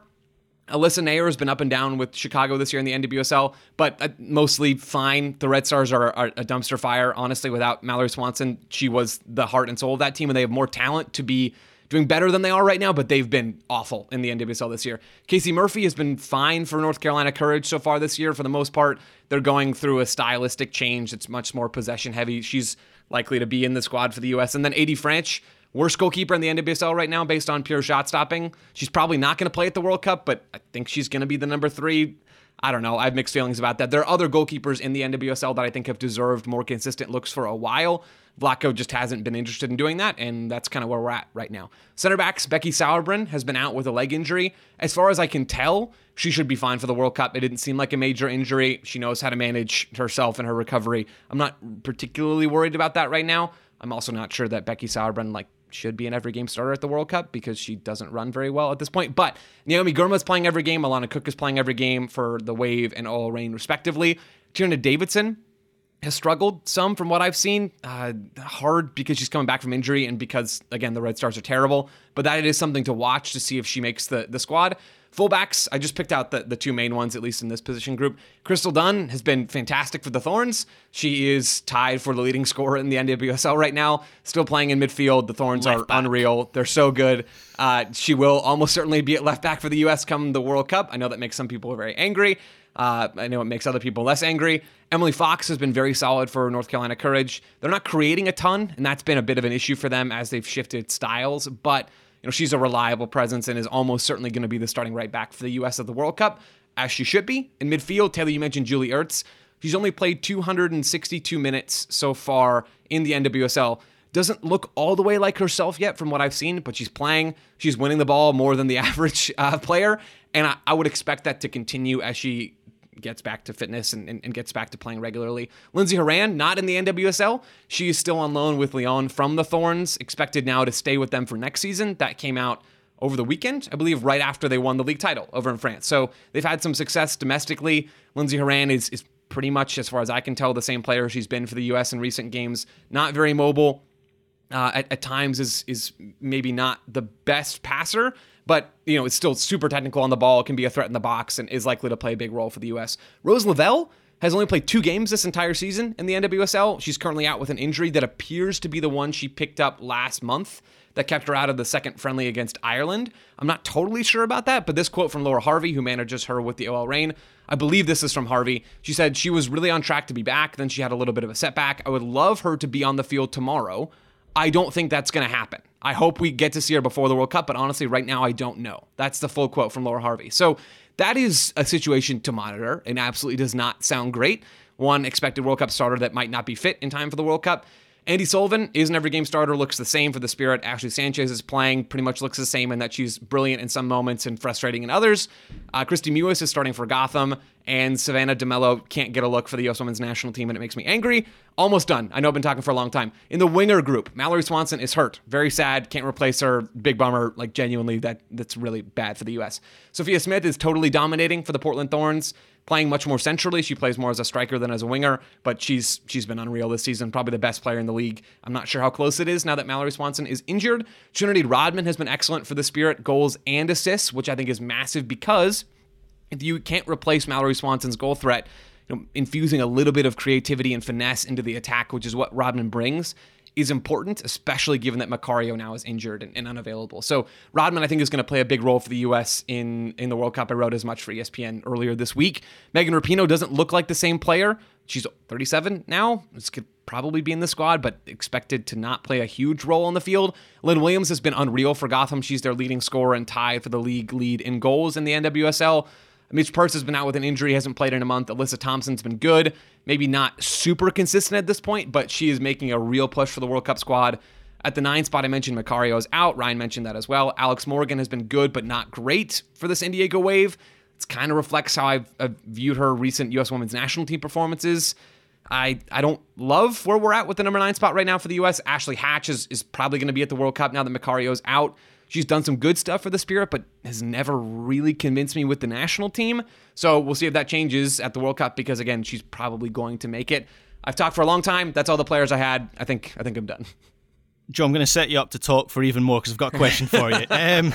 Alyssa Naeher has been up and down with Chicago this year in the NWSL, but uh, mostly fine. The Red Stars are, are a dumpster fire, honestly. Without Mallory Swanson, she was the heart and soul of that team, and they have more talent to be doing better than they are right now, but they've been awful in the NWSL this year. Casey Murphy has been fine for North Carolina Courage so far this year. For the most part, they're going through a stylistic change that's much more possession heavy. She's likely to be in the squad for the U.S. And then AD Franch, worst goalkeeper in the NWSL right now based on pure shot stopping. She's probably not going to play at the World Cup, but I think she's going to be the number three. I don't know. I have mixed feelings about that. There are other goalkeepers in the NWSL that I think have deserved more consistent looks for a while. Vlatko just hasn't been interested in doing that, and that's kind of where we're at right now. Center backs, Becky Sauerbrunn has been out with a leg injury. As far as I can tell, she should be fine for the World Cup. It didn't seem like a major injury. She knows how to manage herself and her recovery. I'm not particularly worried about that right now. I'm also not sure that Becky Sauerbrunn like should be an every game starter at the World Cup because she doesn't run very well at this point. But Naomi Girma's playing every game. Alana Cook is playing every game for the Wave and OL Reign, respectively. Tierna Davidson has struggled some from what I've seen. Uh, hard because she's coming back from injury and because, again, the Red Stars are terrible. But that is something to watch to see if she makes the, the squad. Fullbacks, I just picked out the, the two main ones, at least in this position group. Crystal Dunn has been fantastic for the Thorns. She is tied for the leading scorer in the NWSL right now, still playing in midfield. The Thorns are unreal. They're so good. Uh, she will almost certainly be at left back for the U.S. come the World Cup. I know that makes some people very angry. Uh, I know it makes other people less angry. Emily Fox has been very solid for North Carolina Courage. They're not creating a ton, and that's been a bit of an issue for them as they've shifted styles. But you know, she's a reliable presence and is almost certainly going to be the starting right back for the U.S. at the World Cup. as she should be. In midfield, Taylor, you mentioned Julie Ertz. She's only played 262 minutes so far in the NWSL. Doesn't look all the way like herself yet from what I've seen, but she's playing. She's winning the ball more than the average uh, player. And I, I would expect that to continue as she gets back to fitness and, and, and, gets back to playing regularly. Lindsey Horan, not in the NWSL. She is still on loan with Lyon from the Thorns, expected now to stay with them for next season. That came out over the weekend, I believe, right after they won the league title over in France. So they've had some success domestically. Lindsey Horan is, is pretty much, as far as I can tell, the same player she's been for the U.S. in recent games. Not very mobile. Uh, at, at times is is maybe not the best passer, but you know, it's still super technical on the ball, can be a threat in the box, and is likely to play a big role for the U.S. Rose Lavelle has only played two games this entire season in the NWSL. She's currently out with an injury that appears to be the one she picked up last month that kept her out of the second friendly against Ireland. I'm not totally sure about that, but this quote from Laura Harvey, who manages her with the OL Reign, I believe this is from Harvey. She said she was really on track to be back, then she had a little bit of a setback. I would love her to be on the field tomorrow. I don't think that's going to happen. I hope we get to see her before the World Cup, but honestly, right now, I don't know. That's the full quote from Laura Harvey. So that is a situation to monitor and absolutely does not sound great. One expected World Cup starter that might not be fit in time for the World Cup. Andi Sullivan is an every game starter, looks the same for the Spirit. Ashley Sanchez is playing, pretty much looks the same in that she's brilliant in some moments and frustrating in others. Uh, Kristie Mewis is starting for Gotham, and Savannah DeMelo can't get a look for the U.S. women's national team, and it makes me angry. Almost done. I know I've been talking for a long time. In the winger group, Mallory Swanson is hurt. Very sad. Can't replace her. Big bummer. Like, genuinely, that that's really bad for the U.S. Sophia Smith is totally dominating for the Portland Thorns playing much more centrally. She plays more as a striker than as a winger, but she's she's been unreal this season. Probably the best player in the league. I'm not sure how close it is now that Mallory Swanson is injured. Trinity Rodman has been excellent for the Spirit, goals and assists, which I think is massive because you can't replace Mallory Swanson's goal threat, you know, infusing a little bit of creativity and finesse into the attack, which is what Rodman brings, is important, especially given that Macario now is injured and, and unavailable. So Rodman, I think, is going to play a big role for the U.S. in in the World Cup. I wrote as much for ESPN earlier this week. Megan Rapinoe doesn't look like the same player. She's 37 now. This could probably be in the squad, but expected to not play a huge role on the field. Lynn Williams has been unreal for Gotham. She's their leading scorer and tied for the league lead in goals in the NWSL. Midge Purce has been out with an injury, hasn't played in a month. Alyssa Thompson's been good, maybe not super consistent at this point, but she is making a real push for the World Cup squad. At the nine spot, I mentioned Macario is out. Ryan mentioned that as well. Alex Morgan has been good, but not great for the San Wave. It kind of reflects how I've, I've viewed her recent U.S. women's national team performances. I, I don't love where we're at with the number nine spot right now for the U.S. Ashley Hatch is, is probably going to be at the World Cup now that Macario's out. She's done some good stuff for the Spirit, but has never really convinced me with the national team. So we'll see if that changes at the World Cup because again, she's probably going to make it. I've talked for a long time. That's all the players I had. I think I think I'm done. Joe, I'm going to set you up to talk for even more because I've got a question for you. Um,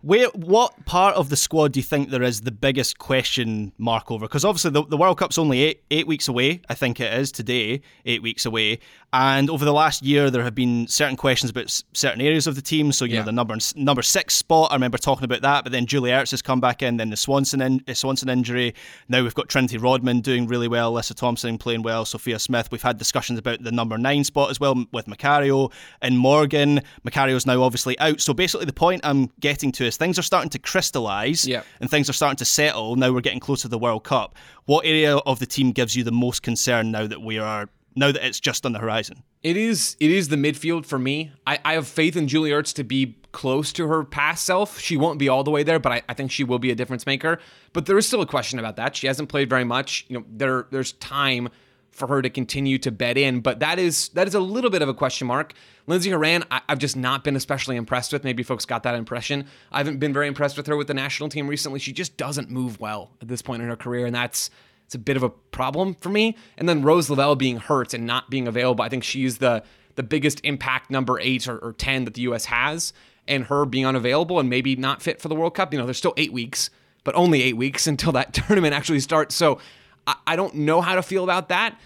where, what part of the squad do you think there is the biggest question mark over? Because obviously the, the World Cup's only eight, eight weeks away. I think it is today, eight weeks away. And over the last year, there have been certain questions about certain areas of the team. So you yeah. know the number number six spot. I remember talking about that. But then Julie Ertz has come back in. Then the Swanson in, Swanson injury. Now we've got Trinity Rodman doing really well. Alyssa Thompson playing well. Sophia Smith. We've had discussions about the number nine spot as well with Macario and Morgan. Macario's now obviously out. So basically, the point I'm getting to is things are starting to crystallise yeah. and things are starting to settle. Now we're getting close to the World Cup. What area of the team gives you the most concern now that we are now that it's just on the horizon? It is it is the midfield for me. I, I have faith in Julie Ertz to be close to her past self. She won't be all the way there, but I, I think she will be a difference maker. But there is still a question about that. She hasn't played very much. You know, there there's time for her to continue to bet in, but that is that is a little bit of a question mark. Lindsey Horan, I, have just not been especially impressed with. Maybe folks got that impression. I haven't been very impressed with her with the national team recently. She just doesn't move well at this point in her career, and that's it's a bit of a problem for me. And then Rose Lavelle being hurt and not being available, I think she's the the biggest impact number eight or, or ten that the U.S. has, and her being unavailable and maybe not fit for the World Cup. You know, there's still eight weeks, but only eight weeks until that tournament actually starts. So I, I don't know how to feel about that.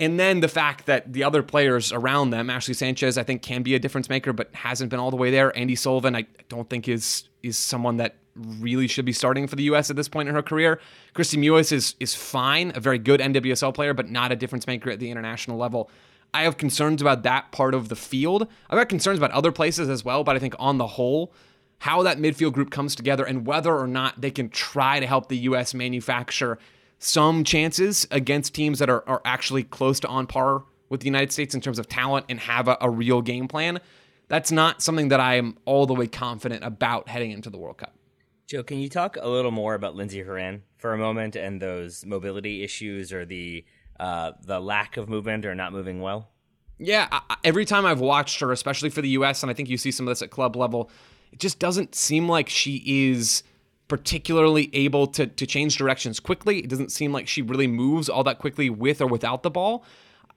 And then the fact that the other players around them, Ashley Sanchez, I think can be a difference maker, but hasn't been all the way there. Andi Sullivan, I don't think is is someone that really should be starting for the U.S. at this point in her career. Kristie Mewis is is fine, a very good NWSL player, but not a difference maker at the international level. I have concerns about that part of the field. I've got concerns about other places as well, but I think on the whole, how that midfield group comes together and whether or not they can try to help the U.S. manufacture some chances against teams that are, are actually close to on par with the United States in terms of talent and have a, a real game plan. That's not something that I am all the way confident about heading into the World Cup. Joe, can you talk a little more about Lindsey Horan for a moment and those mobility issues or the uh, the lack of movement or not moving well? Yeah, I, every time I've watched her, especially for the U.S., and I think you see some of this at club level, it just doesn't seem like she is particularly able to to change directions quickly. It doesn't seem like she really moves all that quickly with or without the ball.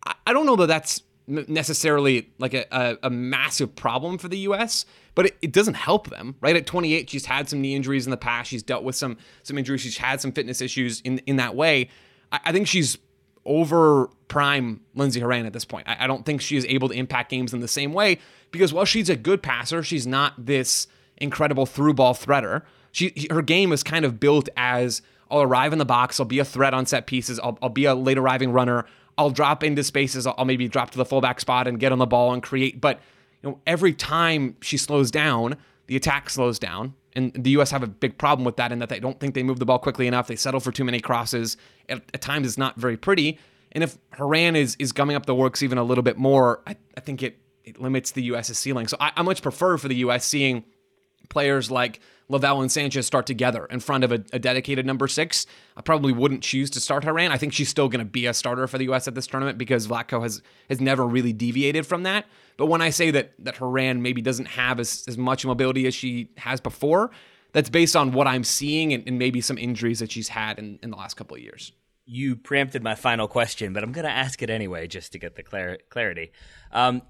I, I don't know that that's necessarily like a, a, a, massive problem for the U.S., but it, it, doesn't help them. Right at 28, she's had some knee injuries in the past. She's dealt with some some injuries. She's had some fitness issues in in that way. I, I think she's over prime Lindsey Horan at this point. I, I don't think she is able to impact games in the same way because while she's a good passer, she's not this incredible through ball threader. She her game is kind of built as I'll arrive in the box, I'll be a threat on set pieces, I'll, I'll be a late arriving runner. I'll drop into spaces. I'll maybe drop to the fullback spot and get on the ball and create. But you know, every time she slows down, the attack slows down. And the U.S. have a big problem with that in that they don't think they move the ball quickly enough. They settle for too many crosses. At, at times, it's not very pretty. And if Horan is is gumming up the works even a little bit more, I, I think it it limits the U.S.'s ceiling. So I, I much prefer for the U.S. seeing players like Lavelle and Sanchez start together in front of a, a, dedicated number six. I probably wouldn't choose to start Horan. I think she's still going to be a starter for the U.S. at this tournament because Vlatko has has never really deviated from that. But when I say that that Horan maybe doesn't have as, as much mobility as she has before, that's based on what I'm seeing and, and maybe some injuries that she's had in, in the last couple of years. You preempted my final question, but I'm going to ask it anyway just to get the clar- clarity. Um,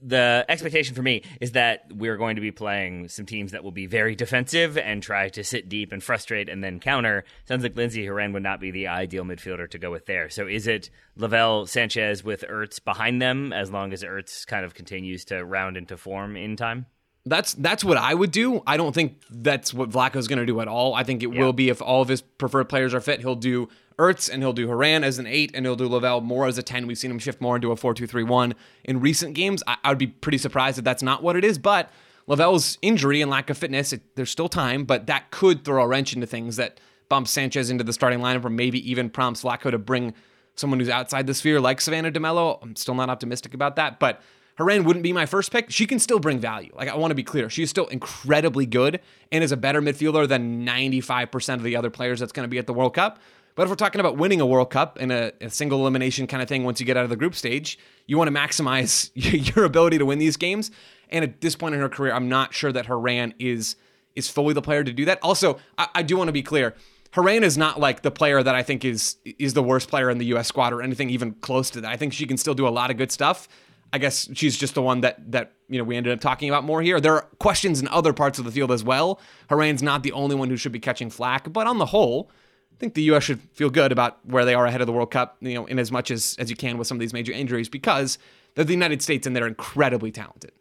the expectation for me is that we're going to be playing some teams that will be very defensive and try to sit deep and frustrate and then counter. Sounds like Lindsey Horan would not be the ideal midfielder to go with there. So is it Lavelle Sanchez with Ertz behind them as long as Ertz kind of continues to round into form in time? That's that's what I would do. I don't think that's what Vlatko's going to do at all. I think it yeah. will be if all of his preferred players are fit, he'll do Ertz and he'll do Horan as an eight and he'll do Lavelle more as a 10. We've seen him shift more into a 4 2 3 1 in recent games. I, I would be pretty surprised if that's not what it is, but Lavelle's injury and lack of fitness, it, there's still time, but that could throw a wrench into things that bumps Sanchez into the starting lineup or maybe even prompts Vlatko to bring someone who's outside the sphere like Savannah DeMelo. I'm still not optimistic about that, but Horan wouldn't be my first pick. She can still bring value. Like I want to be clear, she's still incredibly good and is a better midfielder than 95% of the other players that's going to be at the World Cup. But if we're talking about winning a World Cup in a, a, single elimination kind of thing, once you get out of the group stage, you want to maximize your ability to win these games. And at this point in her career, I'm not sure that Horan is is fully the player to do that. Also, I, I do want to be clear. Horan is not like the player that I think is is the worst player in the U.S. squad or anything even close to that. I think she can still do a lot of good stuff. I guess she's just the one that that you know we ended up talking about more here. There are questions in other parts of the field as well. Horan's not the only one who should be catching flack, but on the whole, think the U.S. should feel good about where they are ahead of the World Cup, you know, in as much as, as you can with some of these major injuries because they're the United States and they're incredibly talented.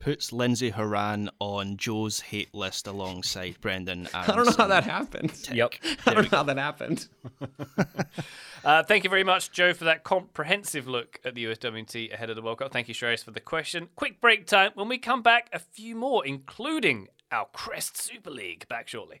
Puts Lindsey Horan on Joe's hate list alongside Brenden Aaronson. I don't know how that happened. Tick. Yep. I don't know how that happened. uh, thank you very much, Joe, for that comprehensive look at the USWNT ahead of the World Cup. Thank you, Shreyas, for the question. Quick break time. When we come back, a few more, including our Crest Super League. Back shortly.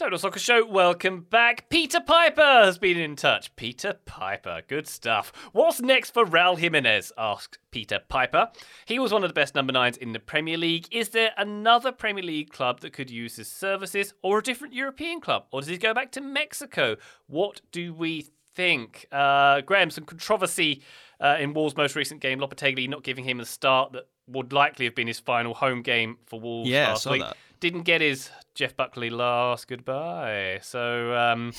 Total Soccer Show, welcome back. Peter Piper has been in touch. Peter Piper, good stuff. What's next for Raul Jimenez? asked Peter Piper. He was one of the best number nines in the Premier League. Is there another Premier League club that could use his services or a different European club? Or does he go back to Mexico? What do we think? Uh, Graham, some controversy uh, in Wolves' most recent game, Lopetegui not giving him a start that would likely have been his final home game for Wolves Yeah, I last saw week. that. Didn't get his Jeff Buckley last goodbye. So um,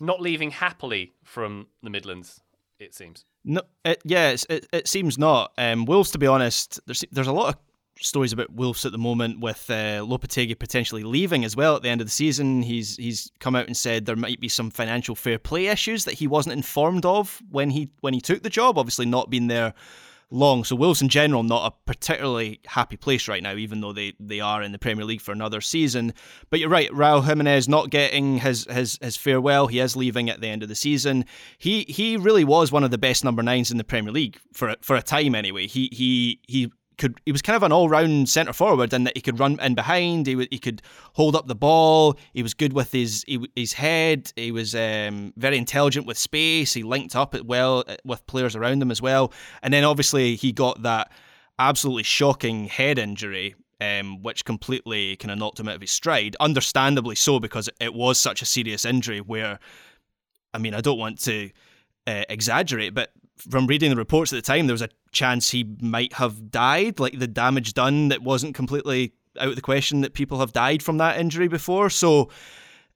not leaving happily from the Midlands, it seems. No, it, yeah, it's, it, it seems not. Um, Wolves, to be honest, there's there's a lot of stories about Wolves at the moment with uh, Lopetegui potentially leaving as well at the end of the season. He's he's come out and said there might be some financial fair play issues that he wasn't informed of when he when he took the job. Obviously, not being there long. So Wolves in general not a particularly happy place right now, even though they, they are in the Premier League for another season. But you're right, Raul Jimenez not getting his, his his farewell. He is leaving at the end of the season. He he really was one of the best number nines in the Premier League for for a time anyway. He he he could he was kind of an all round centre forward in that he could run in behind. He he could hold up the ball. He was good with his his head. He was um, very intelligent with space. He linked up it well uh, with players around him as well. And then obviously he got that absolutely shocking head injury. Um, which completely kind of knocked him out of his stride. Understandably so, because it was such a serious injury. Where, I mean, I don't want to uh, exaggerate, but from reading the reports at the time, there was a chance he might have died. Like the damage done, that wasn't completely out of the question that people have died from that injury before. So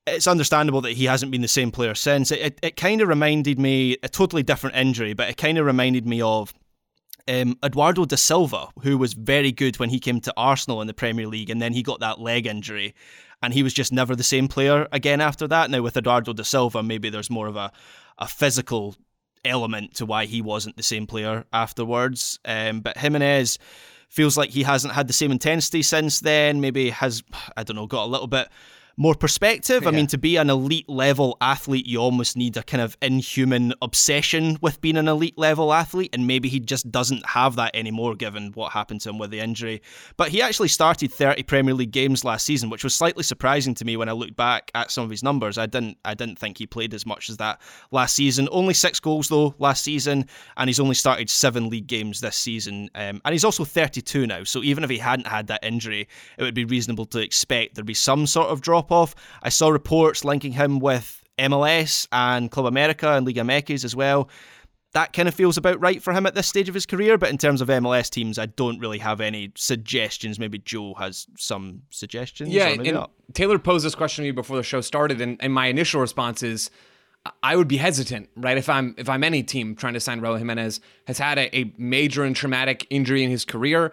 it's understandable that he hasn't been the same player since. It, it, it kind of reminded me, a totally different injury, but it kind of reminded me of um, Eduardo da Silva, who was very good when he came to Arsenal in the Premier League, and then he got that leg injury, and he was just never the same player again after that. Now with Eduardo da Silva, maybe there's more of a, a physical element to why he wasn't the same player afterwards. Um, but Jimenez feels like he hasn't had the same intensity since then. Maybe has I don't know got a little bit more perspective. I mean, to be an elite level athlete, you almost need a kind of inhuman obsession with being an elite level athlete, and maybe he just doesn't have that anymore given what happened to him with the injury. But he actually started 30 Premier League games last season, which was slightly surprising to me when I looked back at some of his numbers. I didn't I didn't think he played as much as that last season. Only six goals though last season, and he's only started seven league games this season. Um, and he's also 32 now, so even if he hadn't had that injury, it would be reasonable to expect there'd be some sort of drop off. I saw reports linking him with MLS and Club America and Liga MX as well. That kind of feels about right for him at this stage of his career, but in terms of MLS teams, I don't really have any suggestions. Maybe Joe has some suggestions. Yeah, and not. Taylor posed this question to me before the show started, and, and my initial response is, I would be hesitant, right? If I'm if I'm any team trying to sign Raul Jimenez, has had a, a major and traumatic injury in his career,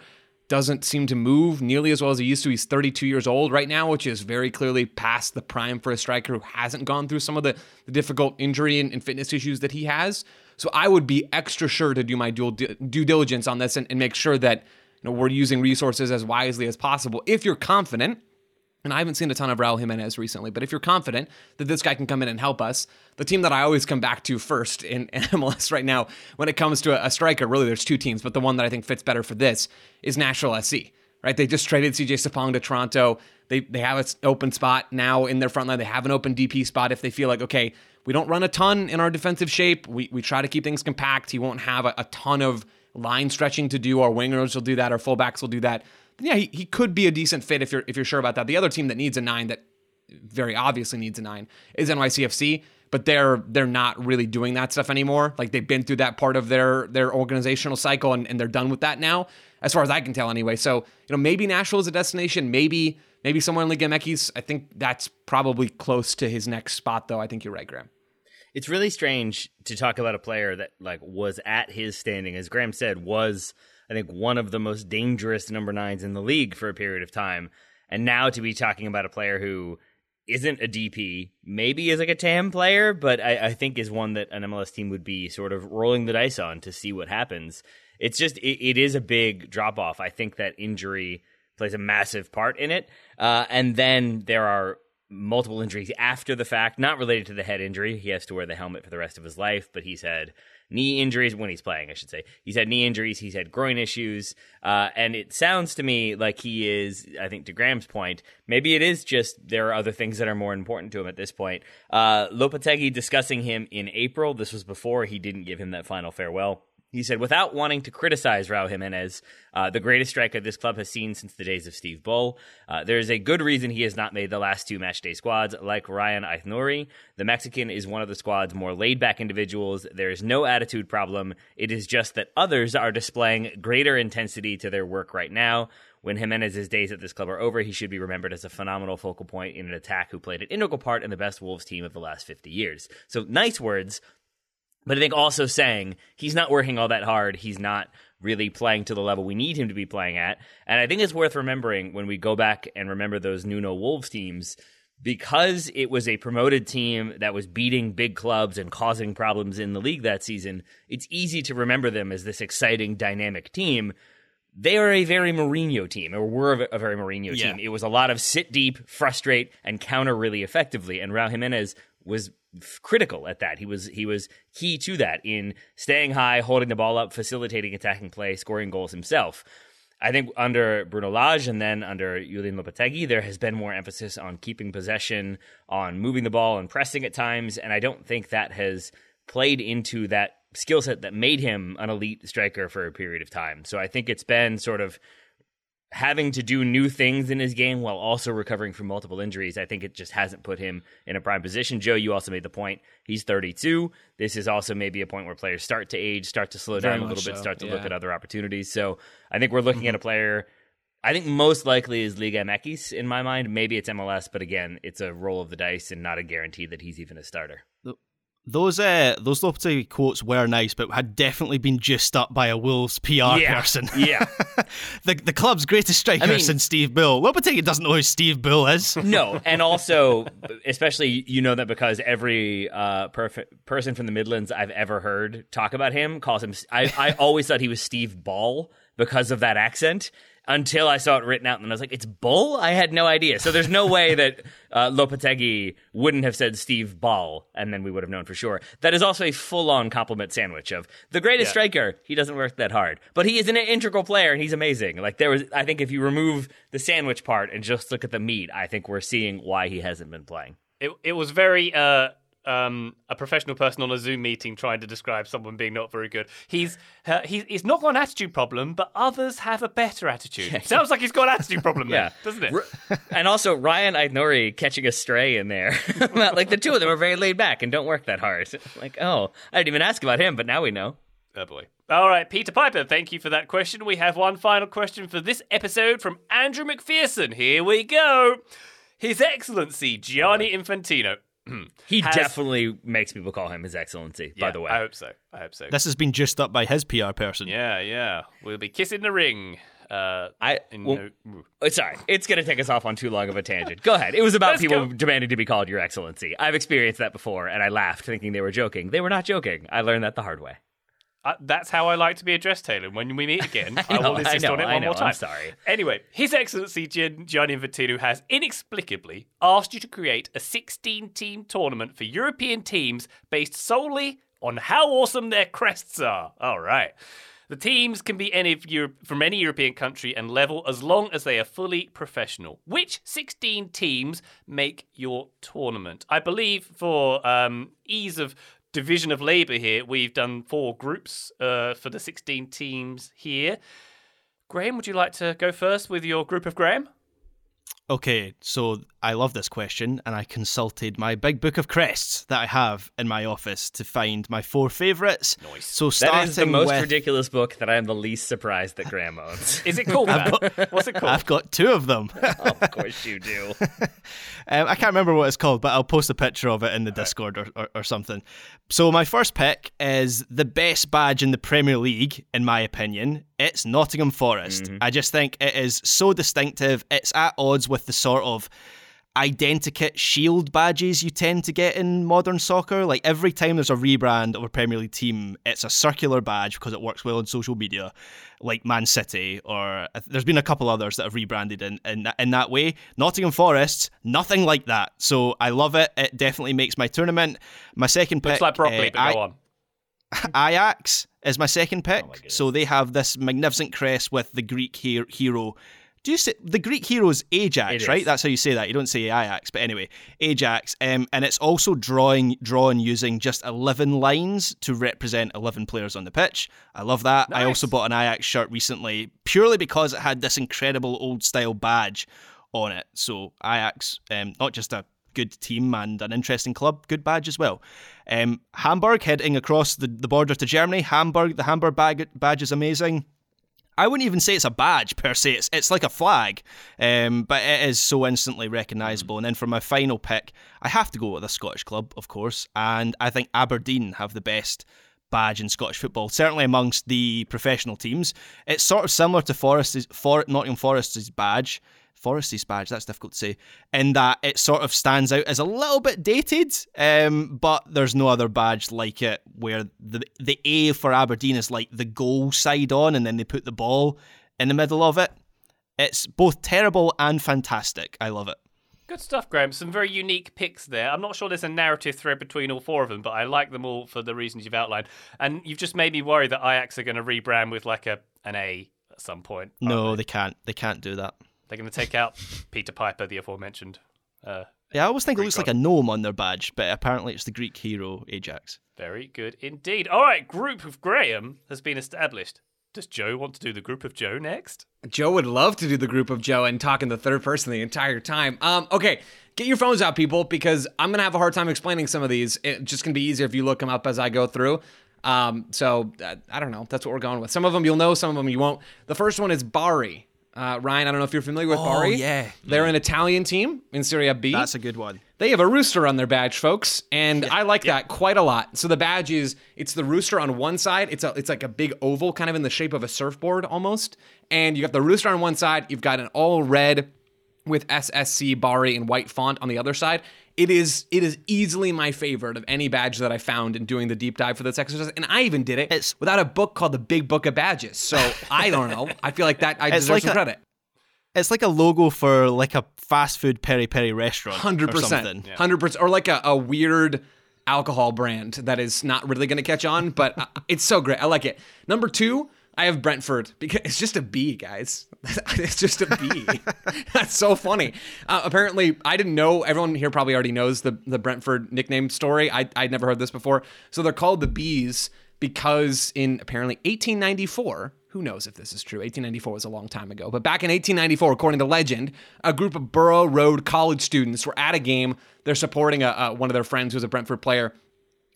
doesn't seem to move nearly as well as he used to. He's 32 years old right now, which is very clearly past the prime for a striker who hasn't gone through some of the, the difficult injury and, and fitness issues that he has. So I would be extra sure to do my due, due diligence on this and, and make sure that you know, we're using resources as wisely as possible. If you're confident, and I haven't seen a ton of Raul Jimenez recently, but if you're confident that this guy can come in and help us, the team that I always come back to first in, MLS right now when it comes to a, a, striker, really there's two teams, but the one that I think fits better for this is Nashville SC. Right? They just traded CJ Sapong to Toronto. They they have an open spot now in their front line. They have an open DP spot if they feel like, okay, we don't run a ton in our defensive shape. We, we try to keep things compact. He won't have a, a ton of line stretching to do. Our wingers will do that. Our fullbacks will do that yeah, he, he could be a decent fit if you're if you're sure about that. The other team that needs a nine that very obviously needs a nine is NYCFC, but they're they're not really doing that stuff anymore. Like they've been through that part of their their organizational cycle and, and they're done with that now, as far as I can tell anyway. So, you know, maybe Nashville is a destination, maybe maybe somewhere in Liga MX. I think that's probably close to his next spot though. I think you're right, Graham. It's really strange to talk about a player that like was at his standing, as Graham said, was I think, one of the most dangerous number nines in the league for a period of time. And now to be talking about a player who isn't a DP, maybe is like a TAM player, but I, I, think is one that an MLS team would be sort of rolling the dice on to see what happens. It's just, it, it is a big drop off. I think that injury plays a massive part in it. Uh, and then there are multiple injuries after the fact, not related to the head injury. He has to wear the helmet for the rest of his life, but he's had knee injuries when he's playing, I should say. He's had knee injuries, he's had groin issues, uh, and it sounds to me like he is, I think to Graham's point, maybe it is just there are other things that are more important to him at this point. Uh, Lopetegui discussing him in April, this was before he didn't give him that final farewell. He said, without wanting to criticize Raul Jimenez, uh, the greatest striker this club has seen since the days of Steve Bull, uh, there is a good reason he has not made the last two matchday squads like Rayan Aït-Nouri. The Mexican is one of the squad's more laid back individuals. There is no attitude problem. It is just that others are displaying greater intensity to their work right now. When Jimenez's days at this club are over, he should be remembered as a phenomenal focal point in an attack who played an integral part in the best Wolves team of the last 50 years. So nice words, but I think also saying he's not working all that hard. He's not really playing to the level we need him to be playing at. And I think it's worth remembering when we go back and remember those Nuno Wolves teams because it was a promoted team that was beating big clubs and causing problems in the league that season. It's easy to remember them as this exciting, dynamic team. They are a very Mourinho team, or were a very Mourinho yeah. team. It was a lot of sit deep, frustrate, and counter really effectively. And Raul Jimenez was critical at that. He was he was key to that in staying high, holding the ball up, facilitating attacking play, scoring goals himself. I think under Bruno Lage and then under Julen Lopetegui, there has been more emphasis on keeping possession, on moving the ball and pressing at times, and I don't think that has played into that skill set that made him an elite striker for a period of time. So I think it's been sort of having to do new things in his game while also recovering from multiple injuries, I think it just hasn't put him in a prime position. Joe, you also made the point. He's 32. This is also maybe a point where players start to age, start to slow Very down a little bit, so. start to yeah. look at other opportunities. So I think we're looking at a player. I think most likely is Liga MX in my mind. Maybe it's MLS, but again, it's a roll of the dice and not a guarantee that he's even a starter. Those uh, those Lopetegui quotes were nice, but had definitely been juiced up by a Wolves PR yeah, person. Yeah, the the club's greatest striker I mean, since Steve Bull. Lopetegui doesn't know who Steve Bill is. no, and also, especially you know that because every uh, perfect person from the Midlands I've ever heard talk about him calls him. I I always thought he was Steve Ball because of that accent until I saw it written out, and then I was like, "It's Bull." I had no idea. So there's no way that uh, Lopetegui wouldn't have said Steve Ball, and then we would have known for sure. That is also a full-on compliment sandwich of the greatest yeah. striker. He doesn't work that hard, but he is an integral player, and he's amazing. Like there was, I think, if you remove the sandwich part and just look at the meat, I think we're seeing why he hasn't been playing. It it was very uh, um, a professional person on a Zoom meeting trying to describe someone being not very good. He's uh, he's, he's not got an attitude problem, but others have a better attitude. Yeah. Sounds like he's got an attitude problem, yeah, doesn't it? and also Rayan Aït-Nouri catching a stray in there. like the two of them are very laid back and don't work that hard. Like, oh, I didn't even ask about him, but now we know. Oh boy. All right, Peter Piper, thank you for that question. We have one final question for this episode from Andrew McPherson. Here we go. His Excellency Gianni Infantino he has, definitely makes people call him His Excellency. Yeah, by the way, I hope so. I hope so. This has been just up by his PR person. Yeah, yeah. We'll be kissing the ring. Uh, I well, no, sorry, it's going to take us off on too long of a tangent. Go ahead. It was about people go. demanding to be called Your Excellency. I've experienced that before, and I laughed, thinking they were joking. They were not joking. I learned that the hard way. Uh, that's how I like to be addressed, Taylor. When we meet again, I, know, will insist I know, on it I one know, more time. I'm sorry. Anyway, His Excellency Gian- Gianni Infantino has inexplicably asked you to create a 16 team tournament for European teams based solely on how awesome their crests are. All right. The teams can be any Europe, from any European country and level as long as they are fully professional. Which 16 teams make your tournament? I believe for um, ease of division of labour here, we've done four groups uh, for the 16 teams here. Graham, would you like to go first with your group of Graham? Okay, so I love this question, and I consulted my big book of crests that I have in my office to find my four favourites. Nice. So starting That is the most with, ridiculous book that I am the least surprised that Graham owns. Is it called that? What's it called? I've got two of them. of course you do. Um, I can't remember what it's called, but I'll post a picture of it in the Discord or, or, or something. So my first pick is the best badge in the Premier League, in my opinion. It's Nottingham Forest. I just think it is so distinctive. It's at odds with the sort of identikit shield badges you tend to get in modern soccer. Like every time there's a rebrand of a Premier League team, it's a circular badge because it works well on social media, like Man City, or uh, there's been a couple others that have rebranded in, in, that- in that way. Nottingham Forest, nothing like that. So I love it. It definitely makes my tournament. My second pick. Looks like broccoli, uh, but I- go on. Ajax is my second pick. Oh so they have this magnificent crest with the Greek he- hero. Do you say the Greek hero is Ajax, right? That's how you say that. You don't say Ajax, but anyway, Ajax. Um, and it's also drawing drawn using just eleven lines to represent eleven players on the pitch. I love that. I also bought an Ajax shirt recently purely because it had this incredible old style badge on it. So Ajax, um, not just a good team and an interesting club, good badge as well. Um, Hamburg heading across the, the border to Germany. Hamburg, the Hamburg bag, badge is amazing. I wouldn't even say it's a badge per se. It's it's like a flag, um, but it is so instantly recognisable. And then for my final pick, I have to go with a Scottish club, of course, and I think Aberdeen have the best badge in Scottish football, certainly amongst the professional teams. It's sort of similar to Forest's, For, Nottingham Forest's badge. Forest's badge, that's difficult to say, in that it sort of stands out as a little bit dated, um, but there's no other badge like it where the the A for Aberdeen is like the goal side on, and then they put the ball in the middle of it. It's both terrible and fantastic. I love it. Good stuff, Graham. Some very unique picks there. I'm not sure there's a narrative thread between all four of them, but I like them all for the reasons you've outlined. And you've just made me worry that Ajax are going to rebrand with like a an A at some point. No, they? they can't. They can't do that. They're going to take out Peter Piper, the aforementioned. Uh, Yeah, I always think it Greek looks like a gnome on their badge, but apparently it's the Greek hero Ajax. very good indeed. All right, group of Graham has been established. Does Joe want to do the group of Joe next? Joe would love to do the group of Joe and talk in the third person the entire time. Um, okay, get your phones out, people, because I'm gonna have a hard time explaining some of these. It's just gonna be easier if you look them up as I go through. Um, so uh, I don't know. That's what we're going with. Some of them you'll know, some of them you won't. The first one is Bari. Uh, Ryan, I don't know if you're familiar with Bari. yeah. They're an Italian team in Serie B. That's a good one. They have a rooster on their badge, folks, and I like that quite a lot. So the badge is it's the rooster on one side. It's a it's like a big oval, kind of in the shape of a surfboard almost. And you got the rooster on one side. You've got an all red with SSC Bari in white font on the other side. It is it is easily my favorite of any badge that I found in doing the deep dive for this exercise. And I even did it It's- without a book called The Big Book of Badges. So I don't know. I feel like that I It's deserve like some a- credit. It's like a logo for like a fast food peri peri restaurant. Hundred percent. hundred percent, or like a, a weird alcohol brand that is not really going to catch on, but uh, it's so great. I like it. Number two, I have Brentford because it's just a B, guys. it's just a B. That's so funny. Uh, apparently, I didn't know. Everyone here probably already knows the the Brentford nickname story. I I'd never heard this before. So they're called the Bees because in apparently 1894. Who knows if this is true? 1894 was a long time ago. But back in 1894, according to legend, a group of Borough Road college students were at a game. They're supporting a, a, one of their friends who's a Brentford player.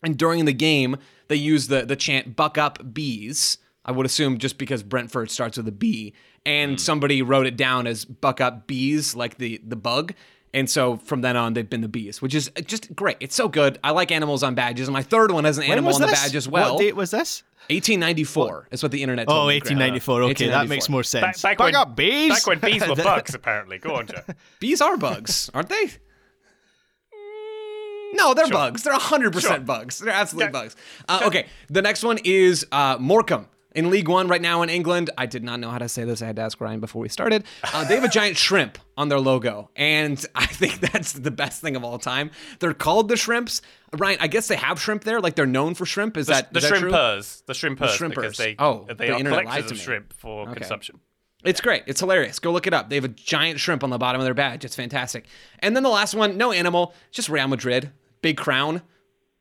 And during the game, they used the, the chant, Buck Up Bees. I would assume just because Brentford starts with a B. And somebody wrote it down as Buck Up Bees, like the, the bug. And so from then on, they've been the bees, which is just great. It's so good. I like animals on badges. And my third one has an When animal was on the badge as well. What date was this? 1894 is what the internet told Oh, me. Graham. 1894. Okay, that makes 1894. more Back, sense. back Buck when, up, bees. Back when bees were bugs, apparently. Go on, Joe. Bees are bugs, aren't they? No, they're bugs. They're 100% bugs. They're absolutely bugs. Uh, okay, the next one is uh, Morecambe. In League One right now in England, I did not know how to say this. I had to ask Ryan before we started. Uh, they have a giant shrimp on their logo, and I think that's the best thing of all time. They're called the Shrimps. Ryan, I guess they have shrimp there. Like they're known for shrimp. Is that the is that true? shrimpers, the shrimpers, shrimpers. because they Oh, they the are collectors to of shrimp for Okay. consumption. It's great. It's hilarious. Go look it up. They have a giant shrimp on the bottom of their badge. It's fantastic. And then the last one, no animal, just Real Madrid. Big crown.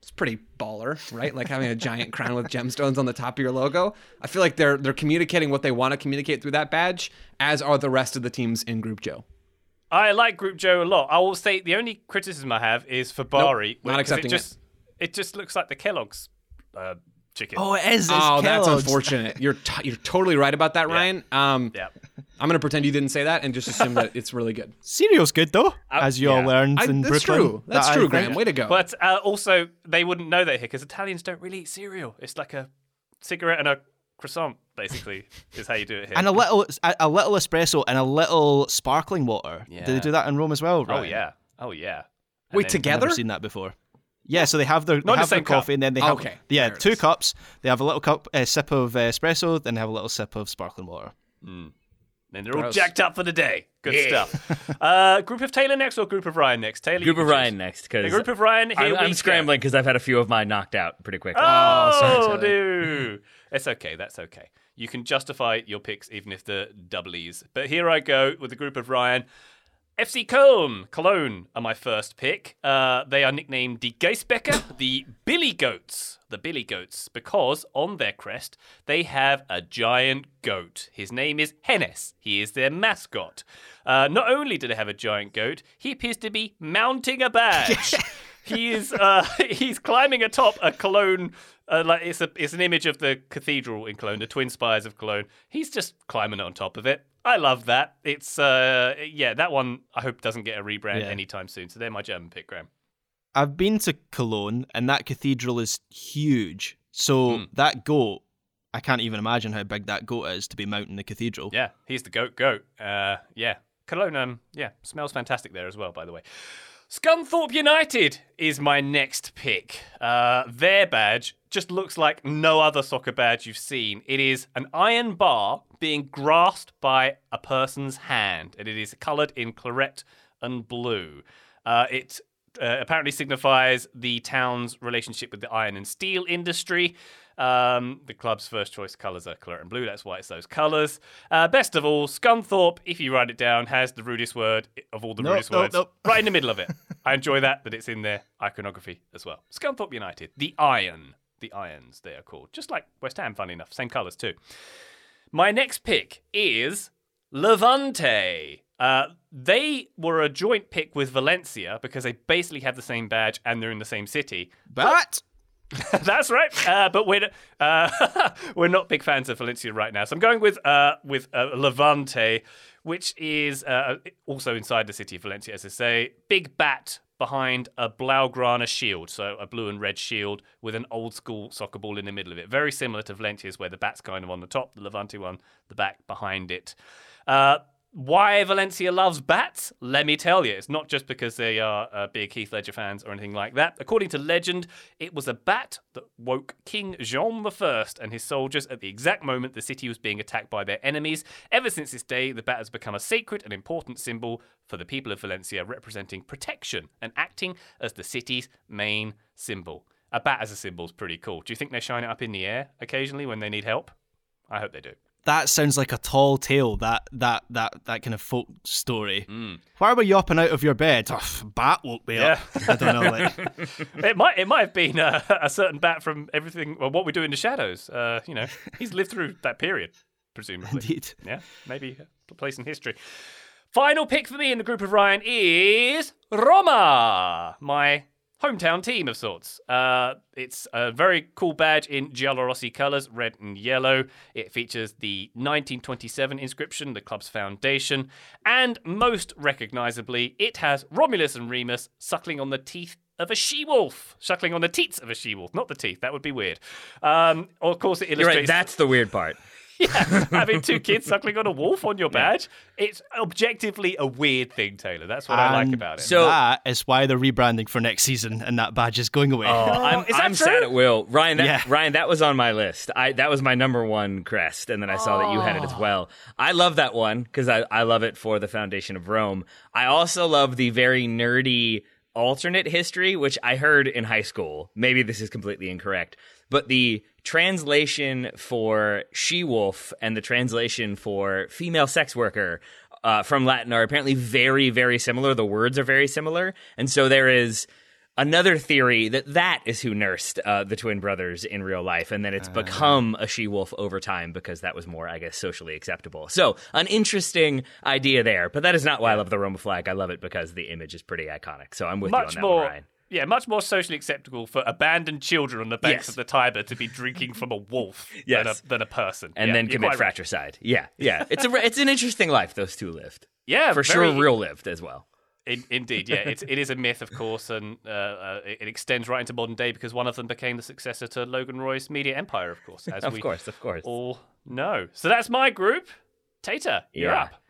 It's pretty baller, right? Like having a giant crown with gemstones on the top of your logo. I feel like they're they're communicating what they want to communicate through that badge, as are the rest of the teams in Group Joe. I like Group Joe a lot. I will say the only criticism I have is for Bari. not accepting it. Just, it just looks like the Kellogg's uh, chicken. Oh, it is. It's oh, that's unfortunate. You're t- you're totally right about that, Ryan. Um, yeah. I'm gonna pretend you didn't say that and just assume that it's really good. Cereal's good though, as you all learned I, in that's Brooklyn. true. That's that true. Graham. Way to go. But uh, also, they wouldn't know that here because Italians don't really eat cereal. It's like a cigarette and a croissant, basically, is how you do it here. And a little, a, a little espresso and a little sparkling water. Yeah. Do they do that in Rome as well? oh yeah, oh yeah. And Wait, then- together? Never seen that before. Yeah, so they have their, they Not in the have their same cup. coffee and then they have Okay, yeah there two is. cups. They have a little cup a sip of uh, espresso, then they have a little sip of sparkling water. Then they're all jacked up for the day. Good stuff. uh, group of Taylor next or group of Ryan next? Taylor. Group of choose. Ryan next The because group of Ryan. Here I'm, we I'm go. scrambling because I've had a few of mine knocked out pretty quickly. Oh, sorry, no. It's okay. That's okay. You can justify your picks even if the doublies. But here I go with the group of Ryan. FC Cologne. Cologne are my first pick. Uh, they are nicknamed the Geisbecker, the Billy Goats. The Billy Goats, because on their crest they have a giant goat. His name is Hennes. He is their mascot. Uh, not only do they have a giant goat, he appears to be mounting a badge. he is uh, he's climbing atop a Cologne. Uh, like it's a it's an image of the cathedral in Cologne, the twin spires of Cologne. He's just climbing on top of it. I love that. It's uh yeah, that one I hope doesn't get a rebrand Yeah. anytime soon. So they're my German pick, Graham. I've been to Cologne and that cathedral is huge. So Hmm. that goat, I can't even imagine how big that goat is to be mounting the cathedral. Yeah, he's the goat goat. Uh yeah. Cologne um yeah, smells fantastic there as well, by the way. Scunthorpe United is my next pick. Uh, their badge just looks like no other soccer badge you've seen. It is an iron bar being grasped by a person's hand, and it is coloured in claret and blue. Uh, it uh, apparently signifies the town's relationship with the iron and steel industry. Um, the club's first choice colours are claret and blue. That's why it's those colours. Uh, best of all, Scunthorpe, if you write it down, has the rudest word of all the Nope, rudest nope, words nope. right in the middle of it. I enjoy that that it's in their iconography as well. Scunthorpe United, the Iron, the Irons they are called, just like West Ham. Funny enough, same colours too. My next pick is Levante. Uh, they were a joint pick with Valencia because they basically have the same badge and they're in the same city. But That's right. Uh, but we're uh, we're not big fans of Valencia right now, so I'm going with uh, with uh, Levante, which is uh, also inside the city of Valencia, as I say. Big bat behind a Blaugrana shield, so a blue and red shield with an old school soccer ball in the middle of it. Very similar to Valencia's, where the bat's kind of on the top, the Levante one, the back behind it. Why Valencia loves bats? Let me tell you. It's not just because they are uh, big Heath Ledger fans or anything like that. According to legend, it was a bat that woke King Jean I and his soldiers at the exact moment the city was being attacked by their enemies. Ever since this day, the bat has become a sacred and important symbol for the people of Valencia, representing protection and acting as the city's main symbol. A bat as a symbol is pretty cool. Do you think they shine it up in the air occasionally when they need help? I hope they do. That sounds like a tall tale. That that that that kind of folk story. Hmm. Why were you up and out of your bed? Oh, bat woke me up. I don't know. Like, It might it might have been uh, a certain bat from everything. Well, what we do in the shadows. Uh, you know, he's lived through that period, presumably. indeed. Yeah, maybe a place in history. Final pick for me in the group of Ryan is Roma, my hometown team of sorts. Uh, it's a very cool badge in Giallorossi colours, red and yellow. It features the 1927 inscription, the club's foundation, and most recognisably, it has Romulus and Remus suckling on the teeth of a she-wolf, suckling on the teats of a she-wolf, not the teeth. That would be weird. Um, of course, it You're illustrates. right. That's the weird part. yeah, having two kids suckling on a wolf on your badge. It's objectively a weird thing, Taylor. That's what I like about it. So- that is why they're rebranding for next season, and that badge is going away. Oh, oh I'm, is that I'm true? sad it will. Ryan, that, Yeah. Ryan, that was on my list. I that was my number one crest, and then I saw that you had it as oh. well. I love that one because I, I love it for the foundation of Rome. I also love the very nerdy alternate history, which I heard in high school. Maybe this is completely incorrect, but the translation for she wolf and the translation for female sex worker uh, from Latin are apparently very, very similar. The words are very similar, and so there is another theory that that is who nursed uh, the twin brothers in real life, and then it's become a she wolf over time because that was more, I guess, socially acceptable. So, an interesting idea there, but that is not why I love the Roma flag. I love it because the image is pretty iconic. So, I'm with much you on that more. one, Ryan. Yeah, much more socially acceptable for abandoned children on the banks Yes. of the Tiber to be drinking from a wolf Yes. than, a, than a person. And Yeah, then commit quite right. fratricide. Yeah, yeah. It's a it's an interesting life those two lived. Yeah, for very- sure, real lived as well. In, indeed, yeah, it's, it is a myth, of course, and uh, uh, it, extends right into modern day because one of them became the successor to Logan Roy's media empire, of course, as Of we course, of course. all know. So that's my group. Tater, you're Yeah. up.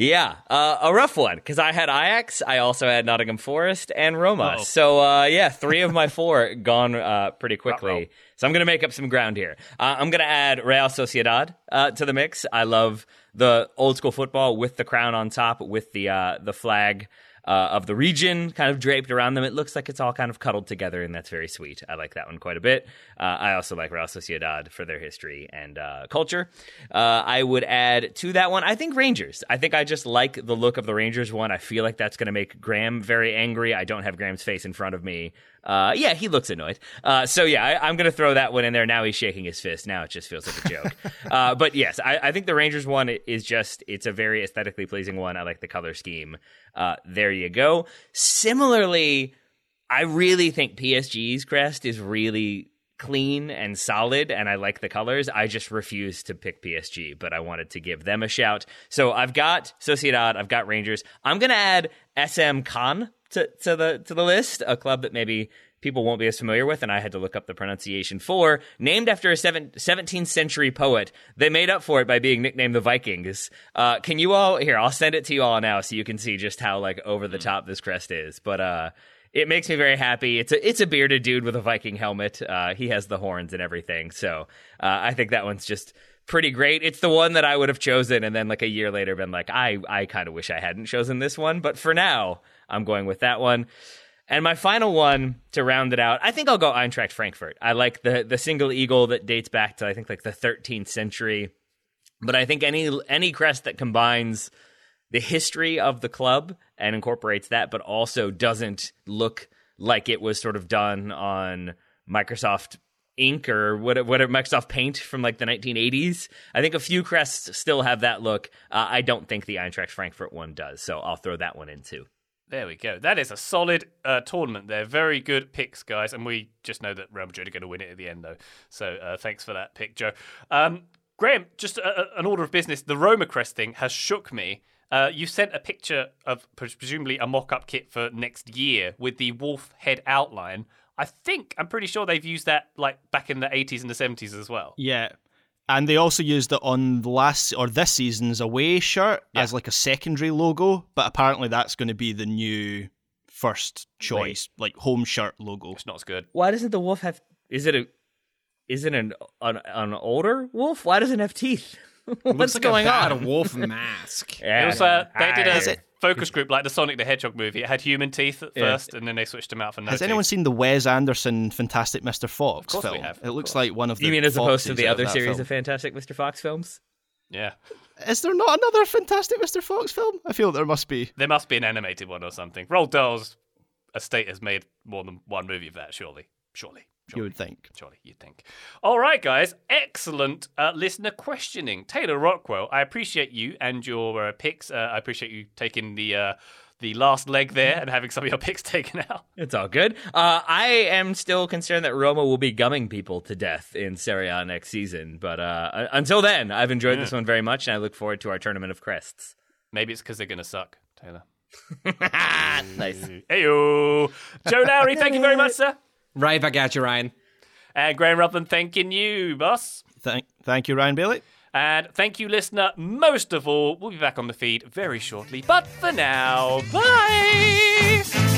Yeah, uh, a rough one because I had Ajax, I also had Nottingham Forest and Roma. Oh. So uh, yeah, three of my four gone uh, pretty quickly. So I'm going to make up some ground here. Uh, I'm going to add Real Sociedad uh, to the mix. I love the old school football with the crown on top, with the uh, the flag. Uh, of the region kind of draped around them. It looks like it's all kind of cuddled together, and that's very sweet. I like that one quite a bit. Uh, I also like Real Sociedad for their history and uh, culture. Uh, I would add to that one, I think Rangers. I think I just like the look of the Rangers one. I feel like that's going to make Graham very angry. I don't have Graham's face in front of me. Uh, yeah, he looks annoyed. Uh, so yeah, I, I'm going to throw that one in there. Now he's shaking his fist. Now it just feels like a joke. uh, but yes, I, I think the Rangers one is just it's a very aesthetically pleasing one. I like the color scheme. Uh, there you go. Similarly, I really think PSG's crest is really clean and solid, and I like the colors. I just refuse to pick PSG, but I wanted to give them a shout. So I've got Sociedad, I've got Rangers. I'm gonna add SM Caen to, to the to the list, a club that maybe people won't be as familiar with, and I had to look up the pronunciation for, named after a seven, 17th century poet. They made up for it by being nicknamed the Vikings. Uh, can you all, here, I'll send it to you all now so you can see just how like over the top this crest is. But, uh, it makes me very happy. It's a it's a bearded dude with a Viking helmet. Uh, he has the horns and everything. So uh, I think that one's just pretty great. It's the one that I would have chosen, and then like a year later, been like, I I kind of wish I hadn't chosen this one, but for now, I'm going with that one. And my final one to round it out, I think I'll go Eintracht Frankfurt. I like the the single eagle that dates back to I think like the 13th century. But I think any any crest that combines the history of the club and incorporates that, but also doesn't look like it was sort of done on Microsoft Ink or what what Microsoft Paint from like the 1980s. I think a few crests still have that look. Uh, I don't think the Eintracht Frankfurt one does, so I'll throw that one in too. There we go. That is a solid uh, tournament there. Very good picks, guys. And we just know that Real Madrid are going to win it at the end, though. So uh, thanks for that pick, Joe. Um, Graham, just a, a- an order of business. The Roma Crest thing has shook me. Uh, you sent a picture of presumably a mock up kit for next year with the wolf head outline. I think, I'm pretty sure they've used that like back in the 80s and the 70s as well. Yeah. And they also used it on the last or this season's away shirt as like a secondary logo, but apparently that's going to be the new first choice, like home shirt logo. It's not as good. Why doesn't the wolf have? Is it a? Is it an an, an older wolf? Why doesn't it have teeth? What's Looks like going a bad on? wolf mask. It was, uh, they did a it- focus group like the Sonic the Hedgehog movie. It had human teeth at Yeah. first, and then they switched them out for no Has teeth. anyone seen the Wes Anderson Fantastic Mr. Fox course we film? have, it looks course. like one of the You mean as opposed to the other that series film. of Fantastic Mr. Fox films? Yeah. Is there not another Fantastic Mr. Fox film? I feel there must be. There must be an animated one or something. Roald Dahl's estate has made more than one movie of that, surely. Surely. You would think. Surely, you'd think. All right, guys. Excellent uh, listener questioning. Taylor Rockwell, I appreciate you and your uh, picks. Uh, I appreciate you taking the uh, the last leg there and having some of your picks taken out. It's all good. Uh, I am still concerned that Roma will be gumming people to death in Serie A next season, but uh, until then, I've enjoyed this one very much, and I look forward to our tournament of crests. Maybe it's because they're going to suck, Taylor. nice. Heyo. Joe Lowry, thank you very much, sir. Right back at you, Ryan. And Graham Rutland, thanking you, boss. Thank, thank you, Ryan Bailey. And thank you, listener, most of all. We'll be back on the feed very shortly. But for now, bye!